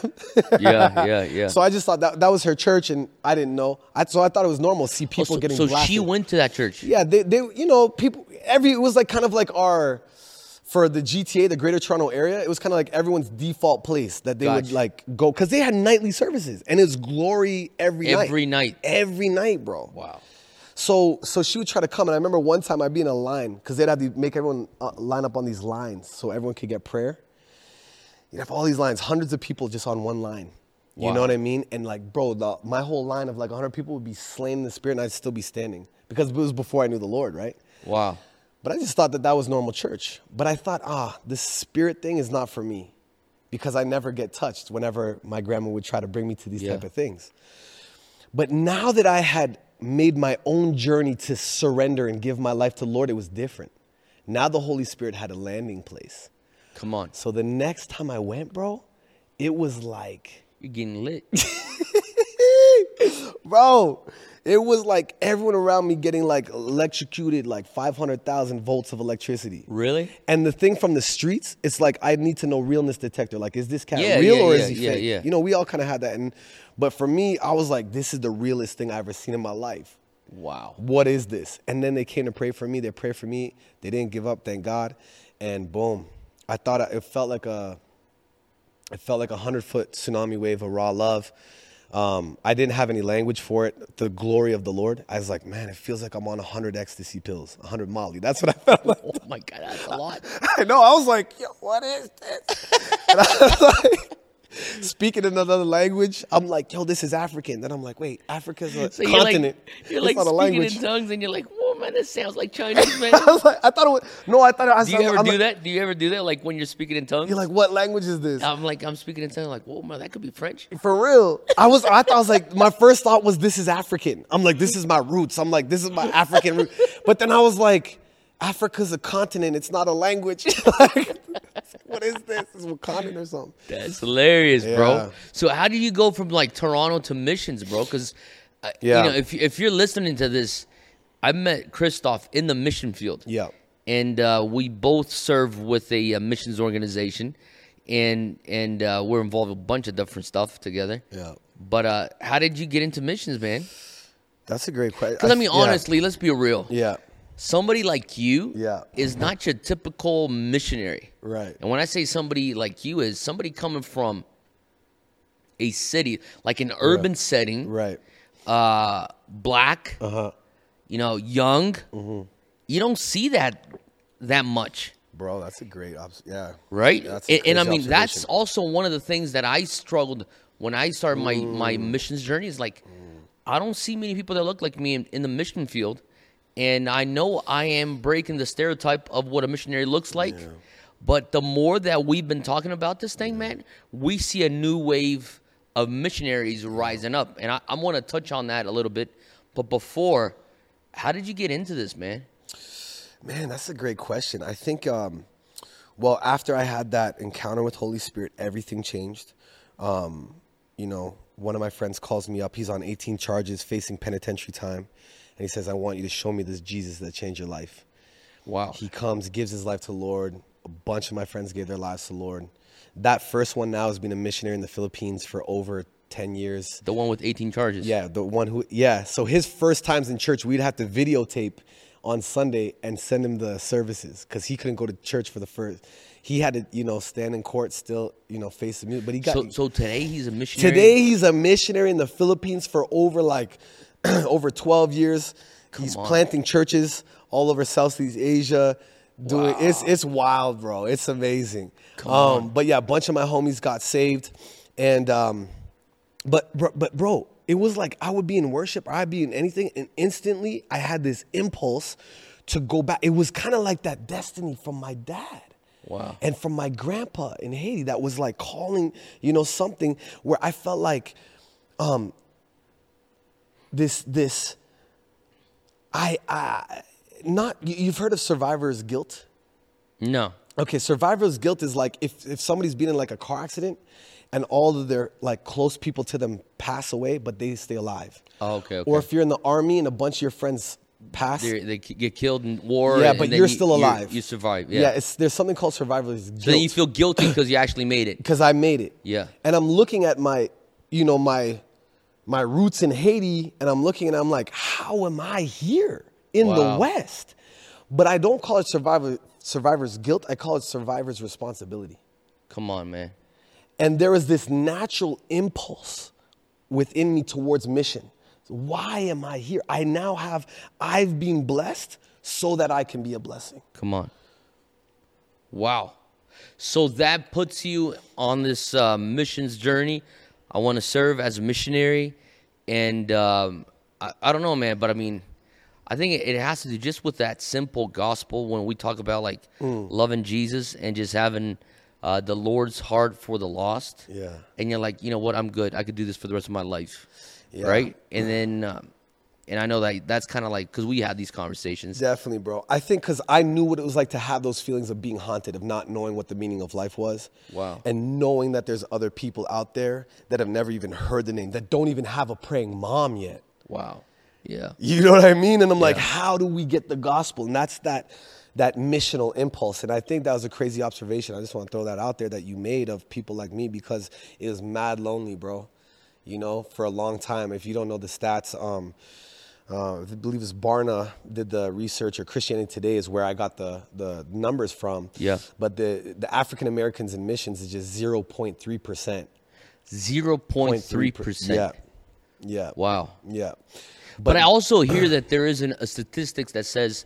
A: Yeah, yeah, yeah.
B: So I just thought that that was her church, and I didn't know. I, so I thought it was normal to see
A: Oh,
B: people
A: so
B: getting
A: so
B: blasted.
A: she went to that church.
B: Yeah, they, they, you know, people, every, it was like kind of like our for the GTA, the Greater Toronto Area, it was kind of like everyone's default place that they would like go because they had nightly services and it's glory every night.
A: Every night.
B: Every night, bro.
A: Wow.
B: So so she would try to come, and I remember one time I'd be in a line because they'd have to make everyone uh, line up on these lines so everyone could get prayer. You'd have all these lines, hundreds of people just on one line. You
A: Wow.
B: know what I mean? And like, bro, the, my whole line of like 100 people would be slain in the spirit, and I'd still be standing because it was before I knew the Lord, right?
A: Wow.
B: But I just thought that that was normal church. But I thought, ah, this spirit thing is not for me because I never get touched whenever my grandma would try to bring me to these
A: Yeah.
B: type of things. But now that I had made my own journey to surrender and give my life to the Lord, it was different. Now the Holy Spirit had a landing place.
A: Come on.
B: So the next time I went, bro, it was like,
A: You're getting lit.
B: bro, it was like everyone around me getting like electrocuted, like 500,000 volts of electricity.
A: Really?
B: And the thing from the streets, it's like I need to know realness detector. Like, is this cat
A: Yeah,
B: real
A: yeah,
B: or
A: yeah,
B: is he
A: yeah,
B: fake?
A: yeah.
B: You know, we all kind of had that. And but for me, I was like, this is the realest thing I ever seen in my life.
A: Wow.
B: What is this? And then they came to pray for me. They prayed for me. They didn't give up, thank God. And boom, I thought it felt like a, it felt like a hundred foot tsunami wave of raw love. Um, I didn't have any language for it. The glory of the Lord. I was like, man, it feels like I'm on hundred ecstasy pills, hundred Molly. That's what I felt like.
A: Oh my God, that's a lot.
B: I know. I was like, yo, what is this? and I was like, speaking in another language. I'm like, yo, this is African. Then I'm like, wait, Africa's a
A: So you're like,
B: continent.
A: you're like speaking
B: language.
A: in tongues, and you're like, "Whoa, man, this sounds like Chinese, man."
B: I was like, I thought it was no. I thought I
A: Do you ever
B: I'm
A: do
B: like-
A: that? Do you ever do that? Like when you're speaking in tongues?
B: You're like, what language is this?
A: I'm like, I'm speaking in tongues. Like, whoa, man, that could be French.
B: For real. I was. I thought I was like, my first thought was, this is African. I'm like, this is my roots. I'm like, this is my African root. But then I was like, Africa's a continent. It's not a language. like, what is this? Is Wakandan or something?
A: That's hilarious, bro. So how do you go from like Toronto to missions, bro? Because uh,
B: Yeah.
A: you know, if if you're listening to this, I met Christophe in the mission field.
B: Yeah.
A: and uh, we both serve with a, uh missions organization, and and uh, we're involved with a bunch of different stuff together.
B: Yeah.
A: But uh, how did you get into missions, man?
B: That's a great question.
A: Because I mean,
B: yeah.
A: honestly, let's be real.
B: Yeah.
A: Somebody like you
B: Yeah.
A: is not your typical missionary.
B: Right.
A: And when I say somebody like you is somebody coming from a city, like an urban setting,
B: Right.
A: uh, black,
B: Uh huh.
A: You know, young.
B: Mm-hmm.
A: You don't see that that much.
B: Bro, that's a great. Obs- yeah.
A: right?
B: That's a
A: and, and I mean, that's also one of the things that I struggled when I started my my
B: Mm.
A: missions journey. Is like, I don't see many people that look like me in, in the mission field, and I know I am breaking the stereotype of what a missionary looks like. But the more that we've been talking about this thing, man, we see a new wave of missionaries rising up, and I, I want to touch on that a little bit. But before, how did you get into this, man?
B: Man, that's a great question. I think, um, well, after I had that encounter with Holy Spirit, everything changed. Um, you know, one of my friends calls me up. He's on 18 charges, facing penitentiary time, and he says, "I want you to show me this Jesus that changed your life."
A: Wow.
B: He comes, gives his life to the Lord. A bunch of my friends gave their lives to the Lord. That first one now has been a missionary in the Philippines for over 10 years.
A: the one with 18 charges.
B: Yeah, the one who, yeah. So his first times in church, we'd have to videotape on Sunday and send him the services because he couldn't go to church for the first. He had to, you know, stand in court still, you know, face the music. But he got
A: So, so today he's a missionary.
B: today. He's a missionary in the Philippines for over like over 12 years. he's
A: on.
B: planting churches all over Southeast Asia. Doing it's it's wild, bro. It's amazing. um, But yeah, a bunch of my homies got saved, and um, but bro, but bro, it was like I would be in worship or I'd be in anything, and instantly I had this impulse to go back. It was kind of like that destiny from my dad.
A: Wow.
B: And from my grandpa in Haiti, that was like calling, you know, something where I felt like um this this I I not you- you've heard of survivor's guilt?
A: No.
B: Okay, survivor's guilt is like if, if somebody's been in like a car accident and all of their like close people to them pass away, but they stay alive.
A: Oh, okay,
B: Or if you're in the army and a bunch of your friends pass.
A: They they get killed in war.
B: Yeah, but you're still alive.
A: You, survive. Yeah.
B: Yeah, it's there's something called survivor's guilt.
A: so then you feel guilty because you actually made it.
B: because I made it.
A: Yeah.
B: And I'm looking at my, you know, my my roots in Haiti, and I'm looking and I'm like, how am I here in
A: Wow.
B: the West? But I don't call it survivor survivor's guilt. I call it survivor's responsibility.
A: Come on, man.
B: And there is this natural impulse within me towards mission. Why am I here? I now have, I've been blessed so that I can be a blessing.
A: Come on. Wow. So that puts you on this uh, missions journey. I want to serve as a missionary. And um, I, I don't know, man, but I mean, I think it, it has to do just with that simple gospel when we talk about like loving Jesus and just having uh, the Lord's heart for the lost.
B: Yeah.
A: And you're like, you know what? I'm good. I could do this for the rest of my life.
B: Yeah.
A: Right. And then, um, and I know that that's kind of like because we had these conversations.
B: Definitely, bro. I think because I knew what it was like to have those feelings of being haunted, of not knowing what the meaning of life was.
A: Wow.
B: And knowing that there's other people out there that have never even heard the name, that don't even have a praying mom yet.
A: Wow. Yeah.
B: You know what I mean? And I'm like, how do we get the gospel? And that's that that missional impulse. And I think that was a crazy observation. I just want to throw that out there that you made of people like me because it was mad lonely, bro. You know, for a long time. If you don't know the stats, um, uh, I believe it's Barna did the research, or Christianity Today is where I got the the numbers from.
A: Yeah.
B: But the the African Americans in missions is just zero point three percent.
A: Zero point three percent.
B: Yeah. Yeah.
A: Wow.
B: Yeah.
A: But, I also hear that there is an, a statistics that says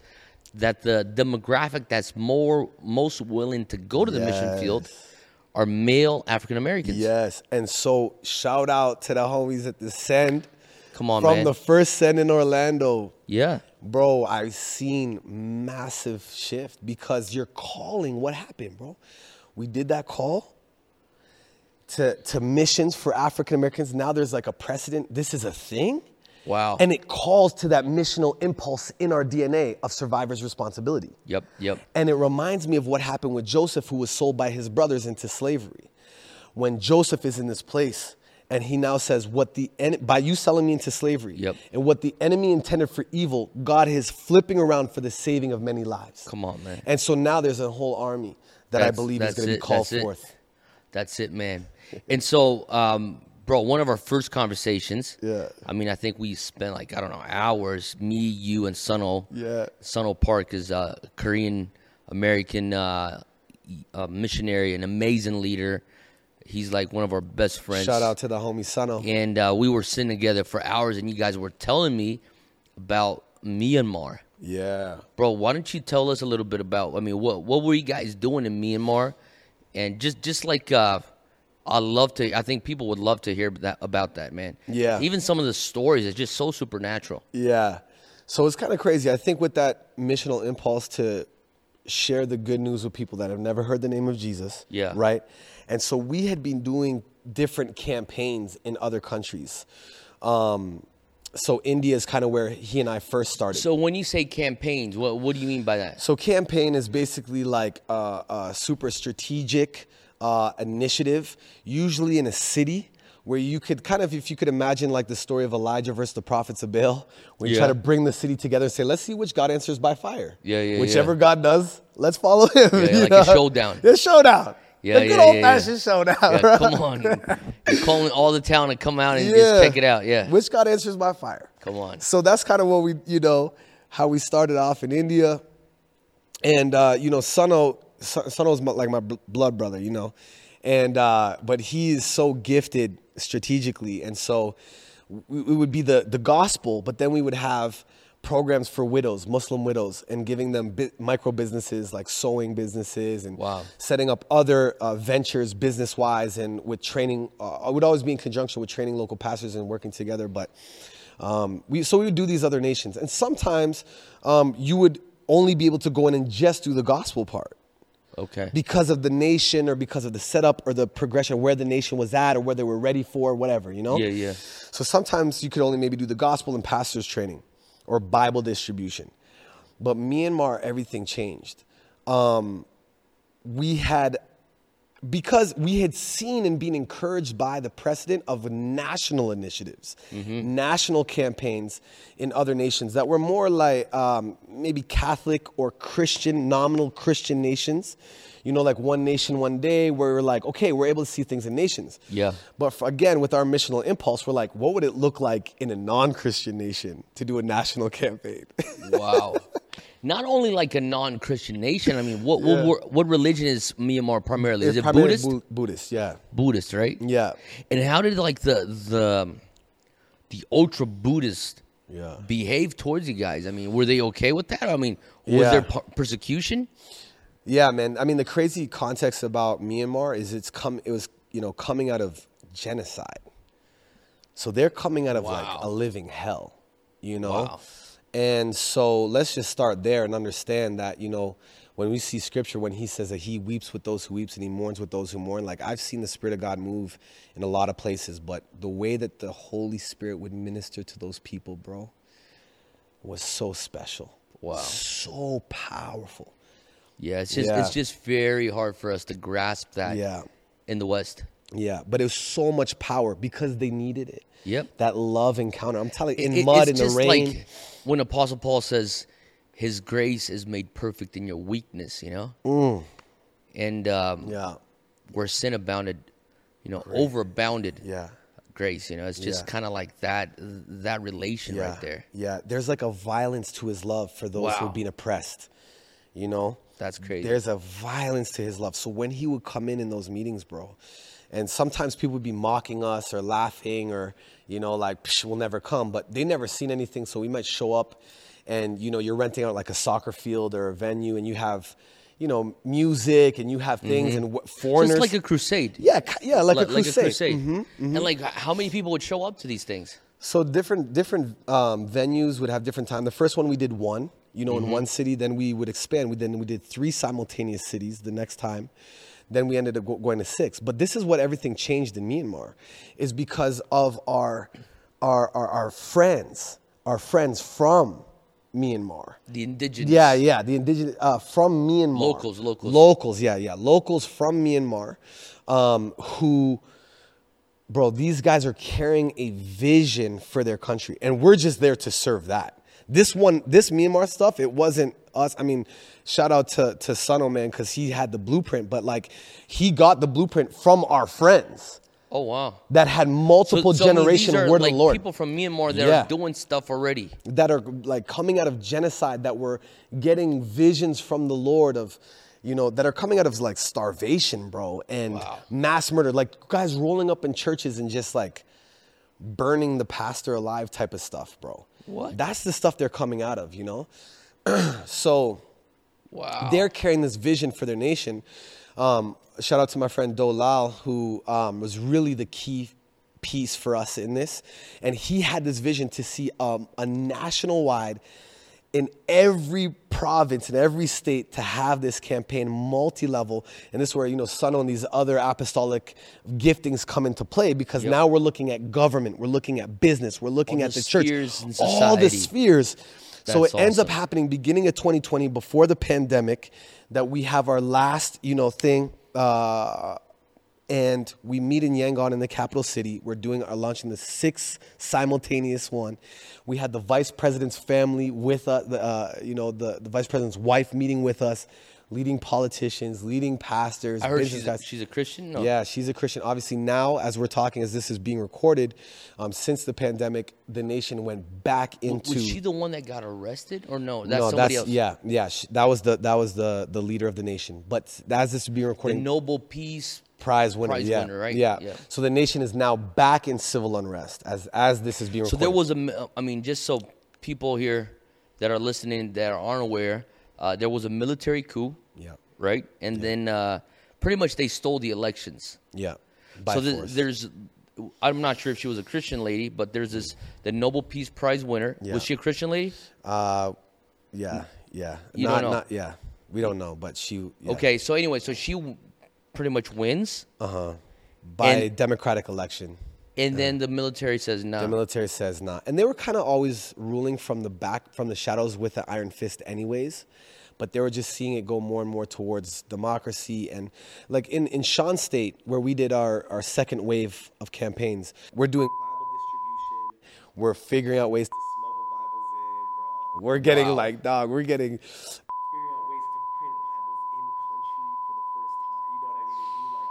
A: that the demographic that's more most willing to go to the mission field are male African Americans.
B: Yes, and so shout out to the homies at the Send
A: Come on,
B: from
A: man.
B: the first Send in Orlando.
A: yeah.
B: Bro, I've seen massive shift because you're calling. What happened, bro? We did that call to, to missions for African Americans. Now there's like a precedent. This is a thing.
A: Wow.
B: And it calls to that missional impulse in our DNA of survivor's responsibility.
A: Yep. Yep.
B: And it reminds me of what happened with Joseph, who was sold by his brothers into slavery. When Joseph is in this place, and he now says, "What the en- by you selling me into slavery,
A: Yep.
B: and what the enemy intended for evil, God is flipping around for the saving of many lives."
A: Come on, man.
B: And so now there's a whole army that I believe is going to be called
A: that's it.
B: forth.
A: That's it, man. And so, um, bro, one of our first conversations.
B: Yeah.
A: I mean, I think we spent like I don't know hours. Me, you, and Sunil.
B: Yeah.
A: Sunil Park is a Korean American uh, uh, missionary, an amazing leader. He's like one of our best friends.
B: Shout out to the homie Sano.
A: And uh, we were sitting together for hours, and you guys were telling me about Myanmar.
B: Yeah.
A: Bro, why don't you tell us a little bit about? I mean, what what were you guys doing in Myanmar? And just just like uh, I love to. I think people would love to hear that about that, man.
B: Yeah.
A: Even some of the stories is just so supernatural.
B: Yeah. So it's kind of crazy. I think with that missional impulse to share the good news with people that have never heard the name of Jesus.
A: Yeah.
B: Right. And so we had been doing different campaigns in other countries. Um, so India is kind of where he and I first started.
A: So when you say campaigns, what what do you mean by that?
B: So campaign is basically like a, a super strategic uh, initiative, usually in a city where you could kind of, if you could imagine like the story of Elijah versus the prophets of Baal, where you try to bring the city together and say, let's see which God answers by fire.
A: Yeah, yeah,
B: Whichever
A: yeah.
B: God does, let's follow him.
A: Yeah,
B: you
A: like a showdown.
B: A showdown.
A: Yeah,
B: the good
A: yeah, yeah,
B: old
A: yeah.
B: fashioned showdown.
A: Yeah, come on, you're calling all the town to come out and just check it out. Yeah,
B: Which God answers by fire.
A: Come on.
B: So that's kind of what we, you know, how we started off in India. And, uh, you know, Sano, Sano's my- like my blood brother, you know. And, uh, but he is so gifted strategically. And so we, we would be the, the gospel, but then we would have programs for widows, Muslim widows, and giving them bi- micro businesses like sewing businesses and
A: Wow.
B: setting up other uh, ventures business wise and with training. Uh, I would always be in conjunction with training local pastors and working together. But um, we, so we would do these other nations. And sometimes um, you would only be able to go in and just do the gospel part
A: okay.
B: because of the nation or because of the setup or the progression where the nation was at or where they were ready for, whatever, you know?
A: Yeah, yeah.
B: So sometimes you could only maybe do the gospel and pastors training or Bible distribution. But Myanmar, everything changed. Um, we had, because we had seen and been encouraged by the precedent of national initiatives, national campaigns in other nations that were more like um, maybe Catholic or Christian, nominal Christian nations. You know, like one nation, one day, where we're like, okay, we're able to see things in nations.
A: Yeah.
B: But for, again, with our missional impulse, we're like, what would it look like in a non Christian nation to do a national campaign?
A: Wow. Not only like a non-Christian nation. I mean, what what, what religion is Myanmar primarily? Is it
B: primarily
A: Buddhist?
B: Bu- Buddhist, yeah,
A: Buddhist, right?
B: yeah,
A: And how did like the the the ultra Buddhist
B: yeah.
A: behave towards you guys? I mean, were they okay with that? I mean, was
B: Yeah.
A: there per- persecution?
B: Yeah, man. I mean, the crazy context about Myanmar is it's come. It was you know coming out of genocide, so they're coming out of like a living hell, you know.
A: Wow.
B: And so let's just start there and understand that you know when we see scripture when he says that he weeps with those who weeps and he mourns with those who mourn. Like I've seen the spirit of God move in a lot of places, but the way that the Holy Spirit would minister to those people, bro, was so special.
A: Wow.
B: So powerful.
A: Yeah, it's just
B: Yeah.
A: it's just very hard for us to grasp that
B: Yeah.
A: in the West.
B: Yeah, but it was so much power because they needed it.
A: Yep.
B: That love encounter. I'm telling you, in
A: It-
B: mud, in the
A: just
B: rain.
A: like when Apostle Paul says, "His grace is made perfect in your weakness," you know, and um,
B: Mm. yeah,
A: where sin abounded, you know, overabounded
B: yeah,
A: grace. You know, it's just
B: Yeah.
A: kind of like that that relation
B: yeah.
A: right there.
B: Yeah, there's like a violence to his love for those who
A: Wow.
B: are being oppressed. You know,
A: That's crazy.
B: There's a violence to his love. So when he would come in in those meetings, bro, and sometimes people would be mocking us or laughing or you know like Psh, we'll never come, but they never seen anything. So we might show up, and you know you're renting out like a soccer field or a venue, and you have. You know, music and you have things and what,
A: So
B: foreigners.
A: it's like a crusade.
B: Yeah, yeah, like,
A: Like,
B: a crusade. Mm-hmm,
A: And like, how many people would show up to these things?
B: So different different um, venues would have different time. The first one we did one, you know,
A: Mm-hmm.
B: in one city. Then we would expand. We then we did three simultaneous cities. The next time, then we ended up go- going to six. But this is what everything changed in Myanmar, is because of our our our, our friends, our friends from Myanmar.
A: The indigenous.
B: Yeah, yeah, the indigenous uh, from Myanmar.
A: Locals, locals.
B: locals. Yeah, yeah, locals from Myanmar, um, who, bro, these guys are carrying a vision for their country, and we're just there to serve that. This one, this Myanmar stuff, it wasn't us. I mean, shout out to to Suno man because he had the blueprint, but like he got the blueprint from our friends
A: Oh wow.
B: that had
A: So-
B: multiple
A: so, I mean, these are,
B: word
A: like
B: of the Lord
A: People from Myanmar that
B: Yeah.
A: are doing stuff already.
B: that are like coming out of genocide that were getting visions from the lord of you know that are coming out of like starvation bro and
A: Wow.
B: mass murder like guys rolling up in churches and just like burning the pastor alive type of stuff bro
A: What?
B: that's the stuff they're coming out of you know so
A: Wow.
B: they're carrying this vision for their nation. Um, shout out to my friend Dolal, who um, was really the key piece for us in this. And he had this vision to see um, a national wide, in every province, in every state, to have this campaign multi level. And this is where, you know, Suno and these other apostolic giftings come into play because now we're looking at government, we're looking at business, we're looking
A: All
B: at
A: the
B: the church,
A: spheres
B: all the
A: society.
B: So it
A: That's
B: ends up happening beginning of 2020 before the pandemic that we have our last you know thing uh, and we meet in yangon in the capital city. We're doing our launching the sixth simultaneous one. We had the vice president's family with us uh, you know the, the vice president's wife meeting with us leading politicians leading pastors
A: I heard she's a, she's a Christian. No.
B: Yeah, she's a Christian. Obviously, now as we're talking, as this is being recorded, um, since the pandemic, the nation went back into.
A: Was she the one that got arrested, or no? That's
B: no,
A: somebody
B: that's
A: else.
B: yeah, yeah. She, that was the that was the the leader of the nation. But as this is being recorded, The
A: Nobel Peace.
B: prize winner,
A: prize
B: yeah,
A: winner, right?
B: Yeah.
A: Yeah.
B: So the nation is now back in civil unrest as as this is being Recorded.
A: So there was a, I mean, just so people here that are listening that aren't aware, uh, there was a military coup,
B: yeah,
A: right? And then uh, pretty much they stole the elections.
B: yeah. By
A: so th- there's. I'm not sure if she was a Christian lady, but there's this the Nobel Peace Prize winner.
B: Yeah.
A: Was she a Christian lady?
B: uh, yeah, yeah.
A: You
B: not,
A: don't know?
B: Not, yeah, we don't know, but she. Yeah.
A: Okay, so anyway, so she pretty much wins, Uh huh.
B: By
A: and-
B: democratic election.
A: And then the military says no.
B: The military says not. And they were kind of always ruling from the back, from the shadows with an iron fist, anyways. But they were just seeing it go more and more towards democracy. And like in, in Shan State, where we did our, our second wave of campaigns, we're doing Bible distribution. We're figuring out ways to smuggle Bibles in, bro. We're getting
A: Wow.
B: like, dog, we're getting. Figuring out ways to print Bibles in country for the first time. You know what I mean? And do like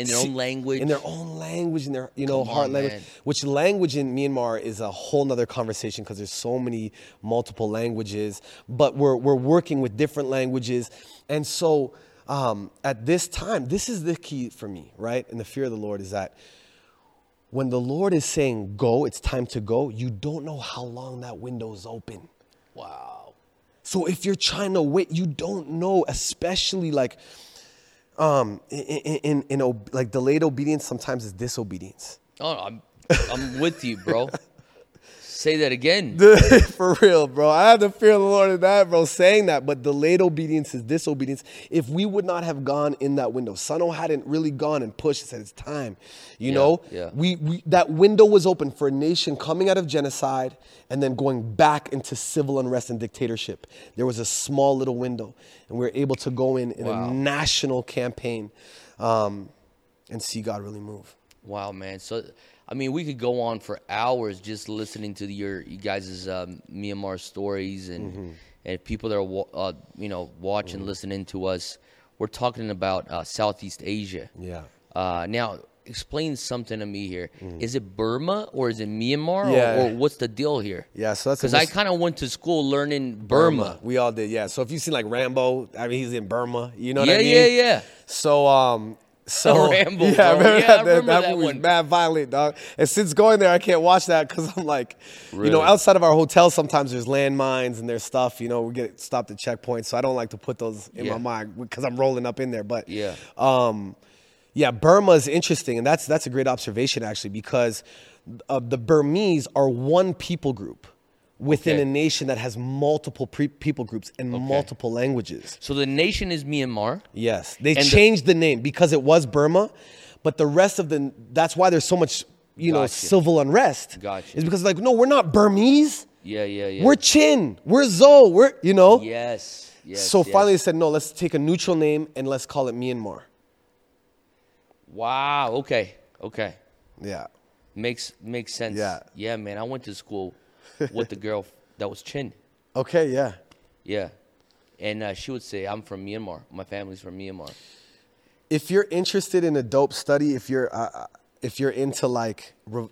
A: In their own language.
B: in their own language, in their you know
A: Come
B: heart
A: on,
B: language.
A: man.
B: Which language in Myanmar is a whole nother conversation because there's so many multiple languages. But we're we're working with different languages, and so um, at this time, this is the key for me, right? And the fear of the Lord is that when the Lord is saying go, it's time to go. You don't know how long that window is open.
A: wow.
B: So if you're trying to wait, you don't know, especially like um in, in, in, in like delayed obedience sometimes is disobedience.
A: Oh, I'm I'm with you, bro. Say that again.
B: For real, bro. I had to fear the Lord in that, bro, saying that. But delayed obedience is disobedience. If we would not have gone in that window, Sano hadn't really gone and pushed and said it's time. You
A: Yeah,
B: know,
A: yeah.
B: we, we that window was open for a nation coming out of genocide and then going back into civil unrest and dictatorship. There was a small little window, and we were able to go in in
A: Wow.
B: a national campaign um, and see God really move.
A: Wow, man. So, I mean, we could go on for hours just listening to your you guys' um, Myanmar stories and
B: Mm-hmm.
A: and people that are wa- uh, you know watching, listening to us. We're talking about uh, Southeast Asia.
B: Yeah.
A: Uh, now, explain something to me here. Is it Burma or is it Myanmar
B: Mm. Yeah.
A: or, or what's the deal here?
B: Yeah, so that's
A: because I kind of went to school learning Burma.
B: We all did, yeah. So if you've seen like Rambo, I mean, he's in Burma. You know what
A: Yeah,
B: I mean?
A: yeah, yeah.
B: So, um, so
A: Rambo,
B: yeah,
A: bro.
B: I remember
A: Yeah, I
B: that,
A: remember
B: that,
A: that
B: movie was
A: one.
B: mad violent, dog. And since going there, I can't watch that because I'm like, you know, outside of our hotel, sometimes there's landmines and there's stuff. You know, we get stopped at checkpoints, so I don't like to put those in
A: Yeah.
B: my mind because I'm rolling up in there. But
A: Yeah.
B: um, yeah, Burma is interesting, and that's that's a great observation actually because uh, the Burmese are one people group within
A: Okay.
B: a nation that has multiple pre- people groups and multiple languages.
A: So the nation is Myanmar.
B: Yes, they
A: And
B: changed the, name because it was Burma, but the rest of the that's why there's so much you know civil unrest.
A: Gotcha.
B: Is because like no, we're not Burmese.
A: Yeah, yeah, yeah.
B: We're Chin. We're Zo. We're you know.
A: yes, yes.
B: so
A: yes.
B: finally they said no. Let's take a neutral name and let's call it Myanmar.
A: Wow. Okay. Okay.
B: Yeah.
A: Makes makes sense.
B: Yeah.
A: Yeah, man. I went to school with the girl that was Chin.
B: Okay. Yeah.
A: Yeah. And uh, she would say, "I'm from Myanmar. My family's from Myanmar."
B: if you're interested in a dope study, if you're uh, uh, if you're into like re-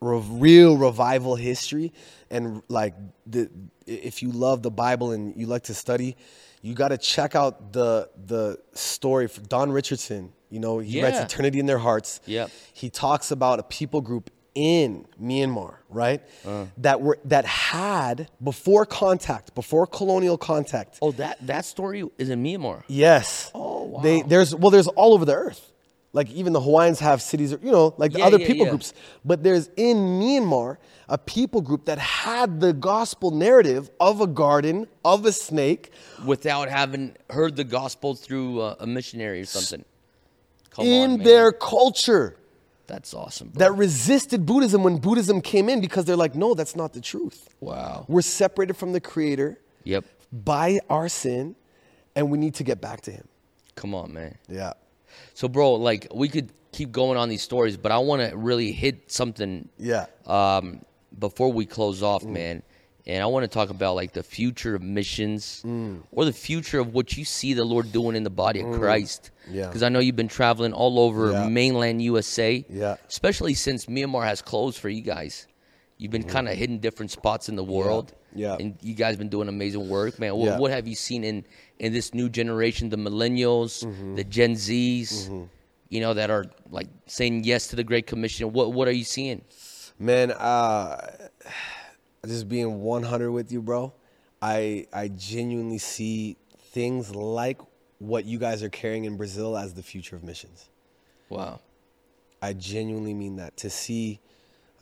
B: re- real revival history and like the if you love the Bible and you like to study, you got to check out the the story for Don Richardson. You know, he writes
A: Yeah.
B: Eternity in Their Hearts.
A: Yep.
B: He talks about a people group in Myanmar, right?
A: Uh.
B: That were that had before contact, before colonial contact,
A: Oh, that that story is in Myanmar.
B: Yes.
A: Oh, wow.
B: They there's well there's all over the earth. Like even the Hawaiians have cities, you know, like the other
A: yeah,
B: people
A: yeah.
B: groups. But there's in Myanmar a people group that had the gospel narrative of a garden, of a snake,
A: without having heard the gospel through uh, a missionary or something. Come
B: in
A: on,
B: their culture
A: That's awesome. Bro.
B: that resisted Buddhism when Buddhism came in because they're like, no, that's not the truth.
A: wow.
B: We're separated from the Creator
A: Yep.
B: by our sin, and we need to get back to Him.
A: Come on, man.
B: Yeah.
A: So, bro, like we could keep going on these stories, but I want to really hit something
B: Yeah.
A: um, before we close off,
B: Mm.
A: man. And I want to talk about like the future of missions
B: Mm.
A: or the future of what you see the Lord doing in the body of Christ.
B: Yeah.
A: Because I know you've been traveling all over
B: Yeah.
A: mainland USA.
B: Yeah.
A: Especially since Myanmar has closed for you guys. You've been kind of hitting different spots in the world.
B: Mm-hmm. Yeah.
A: And you guys been doing amazing work, man. What,
B: Yeah.
A: what have you seen in in this new generation, the millennials,
B: Mm-hmm.
A: the Gen Zs, you know, that are like saying yes to the Great Commission? What what are you seeing?
B: Man, uh, just being 100 with you, bro. I I genuinely see things like what you guys are carrying in Brazil as the future of missions.
A: Wow.
B: I genuinely mean that to see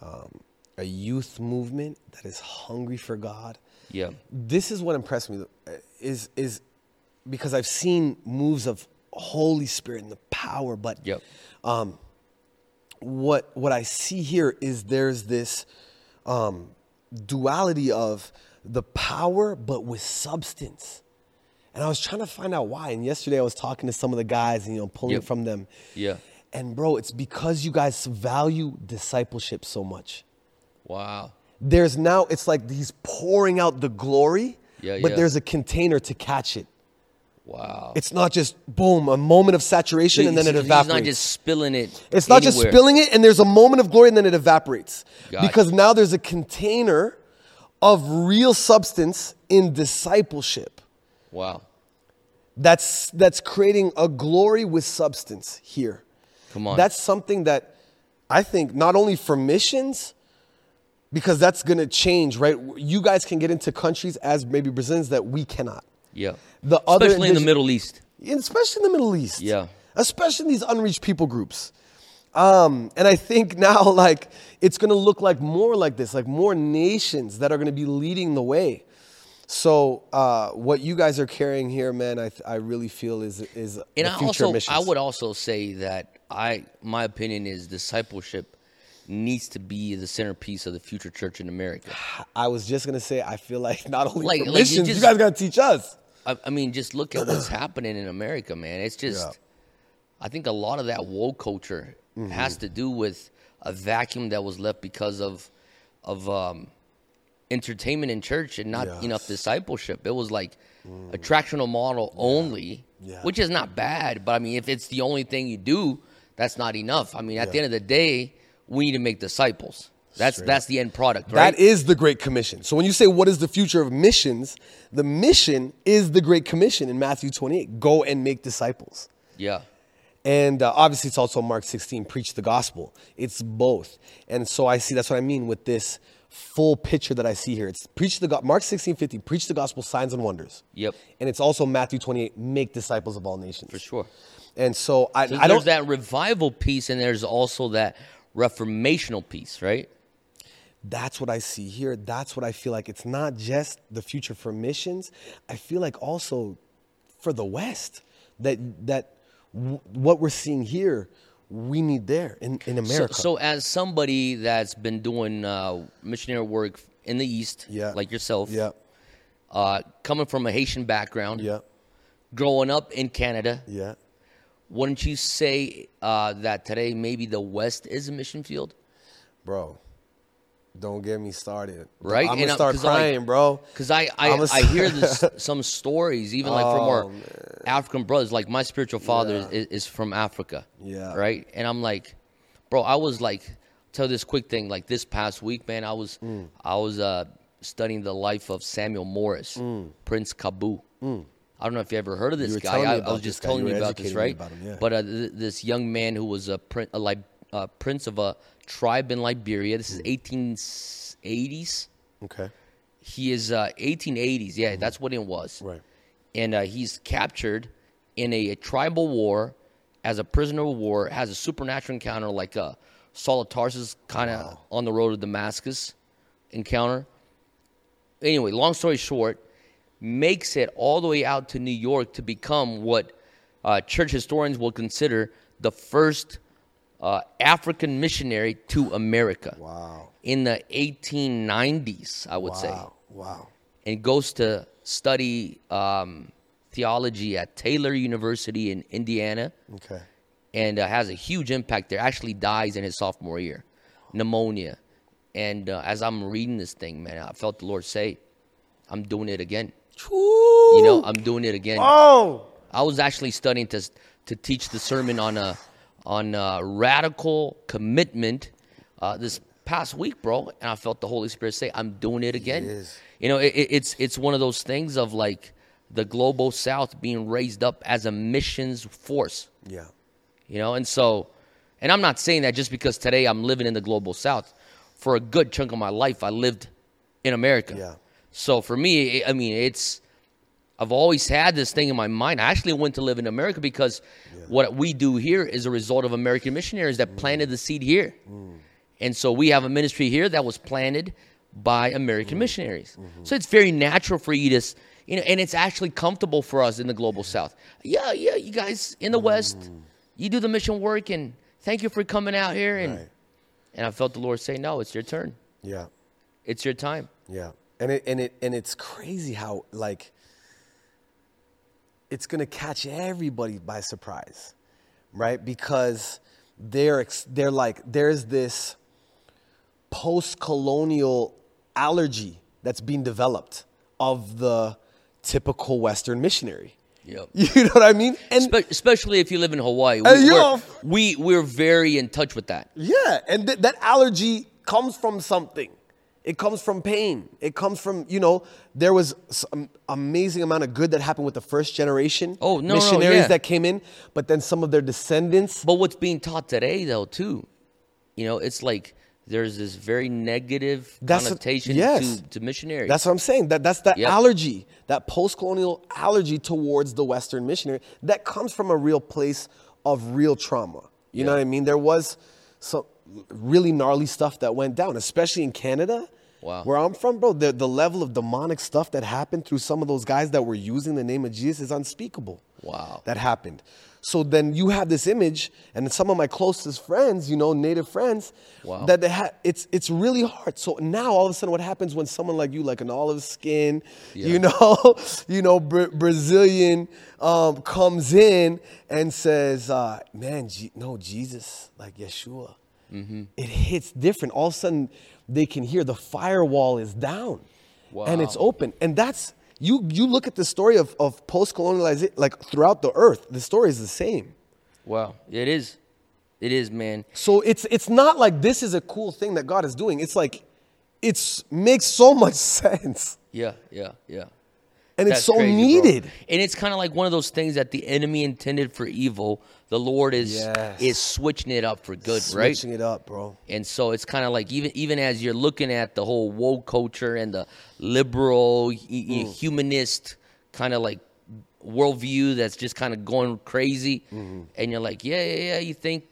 B: um, a youth movement that is hungry for God.
A: Yeah.
B: This is what impressed me uh, is is because I've seen moves of Holy Spirit and the power, but
A: Yep.
B: what what I see here is there's this um, duality of the power, but with substance. And I was trying to find out why. And yesterday I was talking to some of the guys, and, you know, pulling
A: Yep.
B: from them.
A: Yeah.
B: And bro, it's because you guys value discipleship so much.
A: Wow.
B: There's now it's like he's pouring out the glory,
A: Yeah,
B: but
A: yeah.
B: there's a container to catch it.
A: Wow.
B: It's not just boom, a moment of saturation and then it evaporates.
A: not just spilling it.
B: It's not just spilling it and there's a moment of glory and then it evaporates. Because now there's a container of real substance in discipleship
A: Wow.
B: that's that's creating a glory with substance here.
A: Come on.
B: That's something that I think not only for missions because that's going to change, right? You guys can get into countries as maybe Brazilians that we cannot.
A: Yeah.
B: The other
A: Especially in the Middle East.
B: especially in the Middle East.
A: Yeah.
B: Especially in these unreached people groups. Um, and I think now, like, it's going to look like more like this, like more nations that are going to be leading the way. So, uh, what you guys are carrying here, man, I, th- I really feel is is
A: And I
B: future
A: also,
B: missions.
A: I would also say that I, my opinion is discipleship needs to be the centerpiece of the future church in America.
B: I was just gonna say, I feel like not only
A: Like- like you
B: missions, you, guys got to teach us.
A: I, I mean, just look at what's happening in America, man. It's just,
B: Yeah.
A: I think a lot of that woke culture
B: Mm-hmm.
A: has to do with a vacuum that was left because of, of um, entertainment in church and not
B: Yes. Mm.
A: enough discipleship. It was like attractional model only,
B: Yeah.
A: which is not bad. But I mean, if it's the only thing you do, that's not enough. I mean, at the end of the day, we need to make disciples. That's
B: Straight
A: that's the end product, right?
B: That is the Great Commission. So when you say what is the future of missions, the mission is the Great Commission in Matthew 28. Go and make disciples.
A: yeah.
B: And uh, obviously, it's also Mark 16, preach the gospel. It's both. And so I see that's what I mean with this full picture that I see here. It's preach the go- Mark 16, 15, preach the gospel, signs and wonders.
A: Yep.
B: And it's also Matthew 28, make disciples of all nations.
A: For sure.
B: And so I,
A: So
B: I
A: there's
B: don't.
A: that revival piece, and there's also that reformational piece, right?
B: that's what I see here. That's what I feel like. It's not just the future for missions. I feel like also for the West that that w- what we're seeing here, we need there in, in
A: So,
B: America.
A: so as somebody that's been doing uh, missionary work in the East,
B: yeah,
A: like yourself,
B: Yeah,
A: uh, coming from a Haitian background,
B: yeah,
A: growing up in Canada,
B: yeah.
A: Wouldn't you say uh, that today maybe the West is a mission field?
B: Bro, don't get me started.
A: Right?
B: I'm gonna
A: I'm-
B: start crying, bro.
A: Because I I,
B: a-
A: I hear this, some stories, even like from our
B: Oh,
A: African brothers. Like my spiritual father
B: Yeah.
A: is, is from Africa.
B: Yeah.
A: Right. And I'm like, bro, I was like, tell this quick thing. Like this past week, man, I was
B: Mm.
A: I was uh, studying the life of Samuel Morris, Prince Kaboo. I don't know if you ever heard of this guy. I, I was just telling
B: You
A: about this, right?
B: about him, yeah.
A: But uh, th- this young man who was a, prin- a, li- a prince of a tribe in Liberia. This is 1880s
B: Okay.
A: he is uh, 1880s. Yeah, that's what it was.
B: Right.
A: And uh, he's captured in a, tribal war as a prisoner of war. Has a supernatural encounter like a Saul of Tarsus kind of on the road to Damascus encounter. Anyway, long story short, makes it all the way out to New York to become what uh, church historians will consider the first uh, African missionary to America
B: Wow.
A: in the 1890s, I would say,
B: Wow. Wow.
A: and goes to study um, theology at Taylor University in Indiana,
B: Okay.
A: and uh, has a huge impact there. Actually, dies in his sophomore year, pneumonia. And uh, as I'm reading this thing, man, I felt the Lord say, "I'm doing it again." You know, I'm doing it again.
B: Oh.
A: I was actually studying to to teach the sermon on a on a radical commitment uh, this past week, bro, and I felt the Holy Spirit say, "I'm doing it again."
B: Yes.
A: You know, it- it's it's one of those things of like the global South being raised up as a missions force.
B: Yeah.
A: You know, and so, and I'm not saying that just because today I'm living in the global South. For a good chunk of my life, I lived in America.
B: Yeah.
A: So for me, I mean, it's I've always had this thing in my mind. I actually went to live in America because what we do here is a result of American missionaries that planted the seed here. Mm. And so we have a ministry here that was planted by American mm. missionaries. Mm-hmm. So it's very natural for you to, you know, and it's actually comfortable for us in the global south. Yeah, yeah, you guys in the west, mm. you do the mission work and thank you for coming out here and
B: Right.
A: and I felt the Lord say, "No, it's your turn.
B: Yeah.
A: It's your time."
B: Yeah. And it and it and it's crazy how like it's going to catch everybody by surprise. Right? Because they're they're like there's this post-colonial allergy that's being developed of the typical western missionary.
A: Yep.
B: You know what I mean? And
A: Spe- especially if you live in Hawaii. We,
B: know-
A: we we're very in touch with that.
B: Yeah, and th- that allergy comes from something. It comes from pain. It comes from you know there was some amazing amount of good that happened with the first generation
A: Oh, no, no,
B: missionaries
A: yeah.
B: that came in, but then some of their descendants.
A: But what's being taught today, though, too, you know, it's like there's this very negative
B: That's a-
A: connotation
B: yes.
A: to, to missionaries.
B: That's what I'm saying. That that's that
A: Yep.
B: allergy, that post-colonial allergy towards the Western missionary that comes from a real place of real trauma. You know
A: Yeah.
B: what I mean? There was some really gnarly stuff that went down, especially in Canada.
A: Wow.
B: Where I'm from, bro, the, the level of demonic stuff that happened through some of those guys that were using the name of Jesus is unspeakable.
A: Wow.
B: That happened. So then you have this image, and some of my closest friends, you know, native friends,
A: Wow.
B: that they ha- it's it's really hard. So now all of a sudden, what happens when someone like you, like an olive skin, you know, you know, Bra- Brazilian, um, comes in and says, uh, "Man, Je- no, Jesus, like Yeshua."
A: Mm-hmm.
B: It hits different. All of a sudden, they can hear the firewall is down, and it's open. And that's you. You look at the story of of post colonialization, like throughout the earth. The story is the same.
A: wow. It is. It is, man.
B: So it's it's not like this is a cool thing that God is doing. It's like it's makes so much sense,
A: Yeah, yeah, yeah.
B: and it's so
A: crazy, bro.
B: needed.
A: And it's kind of like one of those things that the enemy intended for evil, the Lord is
B: Yes.
A: is switching it up for good, right?
B: Switching it up, bro.
A: And so it's kind of like even even as you're looking at the whole woke culture and the liberal
B: Mm.
A: humanist kind of like worldview that's just kind of going crazy,
B: Mm-hmm.
A: and you're like, yeah, yeah, yeah. You think,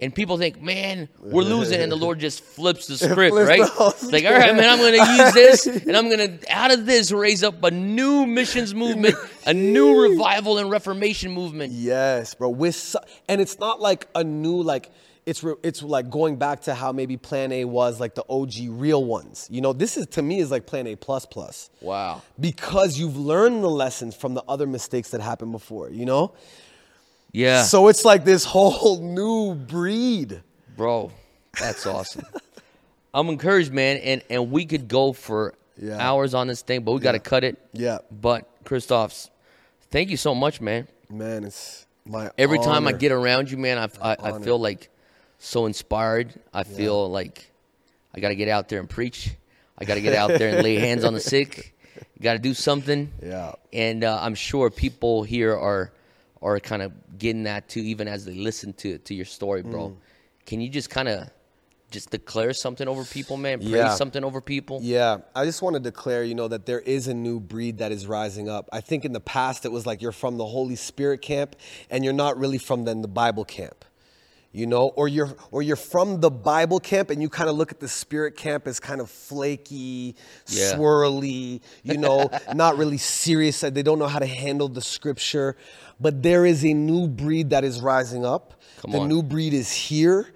A: and people think, man, we're losing, and the Lord just flips the script,
B: Flips
A: right?
B: the
A: like, all right, man, I'm going to use this, and I'm going to out of this raise up a new missions movement, a new revival and reformation movement.
B: Yes, bro. With so, and it's not like a new like it's re, it's like going back to how maybe Plan A was like the OG real ones. You know, this is to me is like Plan A plus plus.
A: Wow.
B: Because you've learned the lessons from the other mistakes that happened before. You know.
A: Yeah.
B: So it's like this whole new breed.
A: Bro, that's awesome. I'm encouraged, man, and and we could go for
B: Yeah.
A: hours on this thing, but we got to cut it.
B: Yeah.
A: But Christophe's, thank you so much, man.
B: Man, it's my
A: Every time I get around you, man, I I, I feel like so inspired. I feel like I got to get out there and preach. I got to get out there and lay hands on the sick. Got to do something.
B: Yeah.
A: And uh, I'm sure people here are are kind of getting that too, even as they listen to to your story, bro.
B: Mm.
A: Can you just kind of just declare something over people, man? Pray
B: Yeah.
A: something over people.
B: Yeah, I just want to declare, you know, that there is a new breed that is rising up. I think in the past it was like you're from the Holy Spirit camp and you're not really from then the Bible camp. You know, or you're or you're from the Bible camp and you kind of look at the spirit camp as kind of flaky,
A: Yeah.
B: swirly, you know, not really serious. They don't know how to handle the scripture. But there is a new breed that is rising up.
A: Come
B: the
A: on.
B: new breed is here,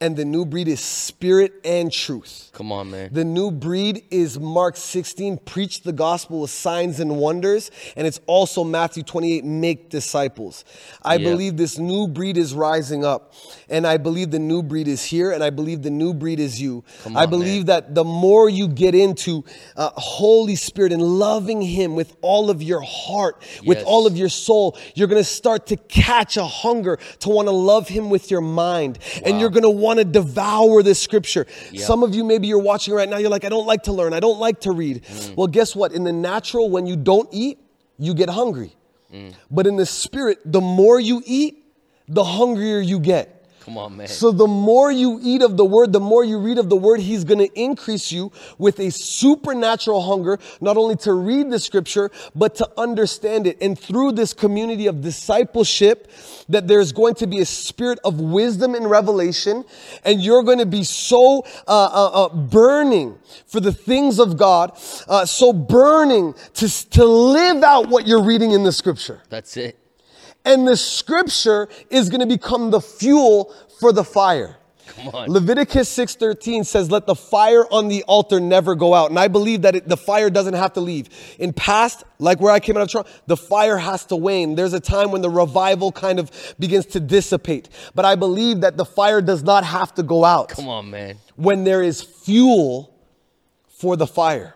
B: and the new breed is spirit and truth.
A: Come on, man.
B: The new breed is Mark 16, preach the gospel with signs and wonders. And it's also Matthew 28, make disciples. I
A: Yeah.
B: believe this new breed is rising up. And I believe the new breed is here. And I believe the new breed is you.
A: Come
B: I believe
A: man.
B: that the more you get into uh, Holy Spirit and loving Him with all of your heart, with all of your soul, you're going to start to catch a hunger to want to love Him with your mind. And you're going to want to devour this scripture.
A: Yep.
B: Some of you, maybe you're watching right now, you're like, I don't like to learn, I don't like to read.
A: Mm.
B: Well, guess what? In the natural, when you don't eat, you get hungry.
A: Mm.
B: But in the spirit, the more you eat, the hungrier you get.
A: Come on, man.
B: So the more you eat of the word, the more you read of the word, he's going to increase you with a supernatural hunger, not only to read the scripture, but to understand it. And through this community of discipleship, that there's going to be a spirit of wisdom and revelation, and you're going to be so uh, uh, uh, burning for the things of God, uh, so burning to, to live out what you're reading in the scripture.
A: That's it.
B: And the scripture is going to become the fuel for the fire.
A: Come on.
B: Leviticus 6:13 says let the fire on the altar never go out. And I believe that it, the fire doesn't have to leave. In past, like where I came out of Toronto, the fire has to wane. There's a time when the revival kind of begins to dissipate. But I believe that the fire does not have to go out
A: Come on, man.
B: when there is fuel for the fire.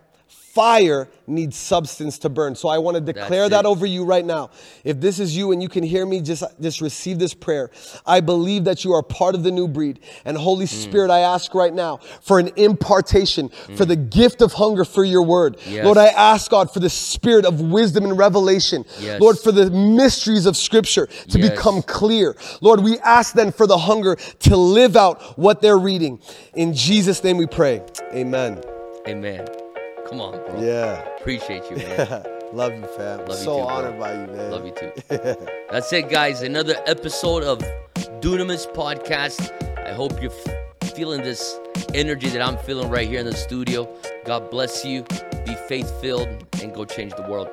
B: Fire needs substance to burn. So I want to declare that over you right now. If this is you and you can hear me, just, just receive this prayer. I believe that you are part of the new breed. And Holy
A: Mm.
B: Spirit, I ask right now for an impartation, for the gift of hunger for your word.
A: Mm. Yes.
B: Lord, I ask God for the spirit of wisdom and revelation.
A: Yes.
B: Lord, for the mysteries of scripture to
A: Yes.
B: become clear. Lord, we ask then for the hunger to live out what they're reading. In Jesus' name we pray. Amen.
A: Amen. Come on, bro.
B: Yeah.
A: Appreciate you, man.
B: Love you, fam.
A: Love you
B: so
A: too, bro.
B: honored by you, man.
A: Love you too. That's it, guys. Another episode of Dunamis Podcast. I hope you're f- feeling this energy that I'm feeling right here in the studio. God bless you. Be faith filled and go change the world.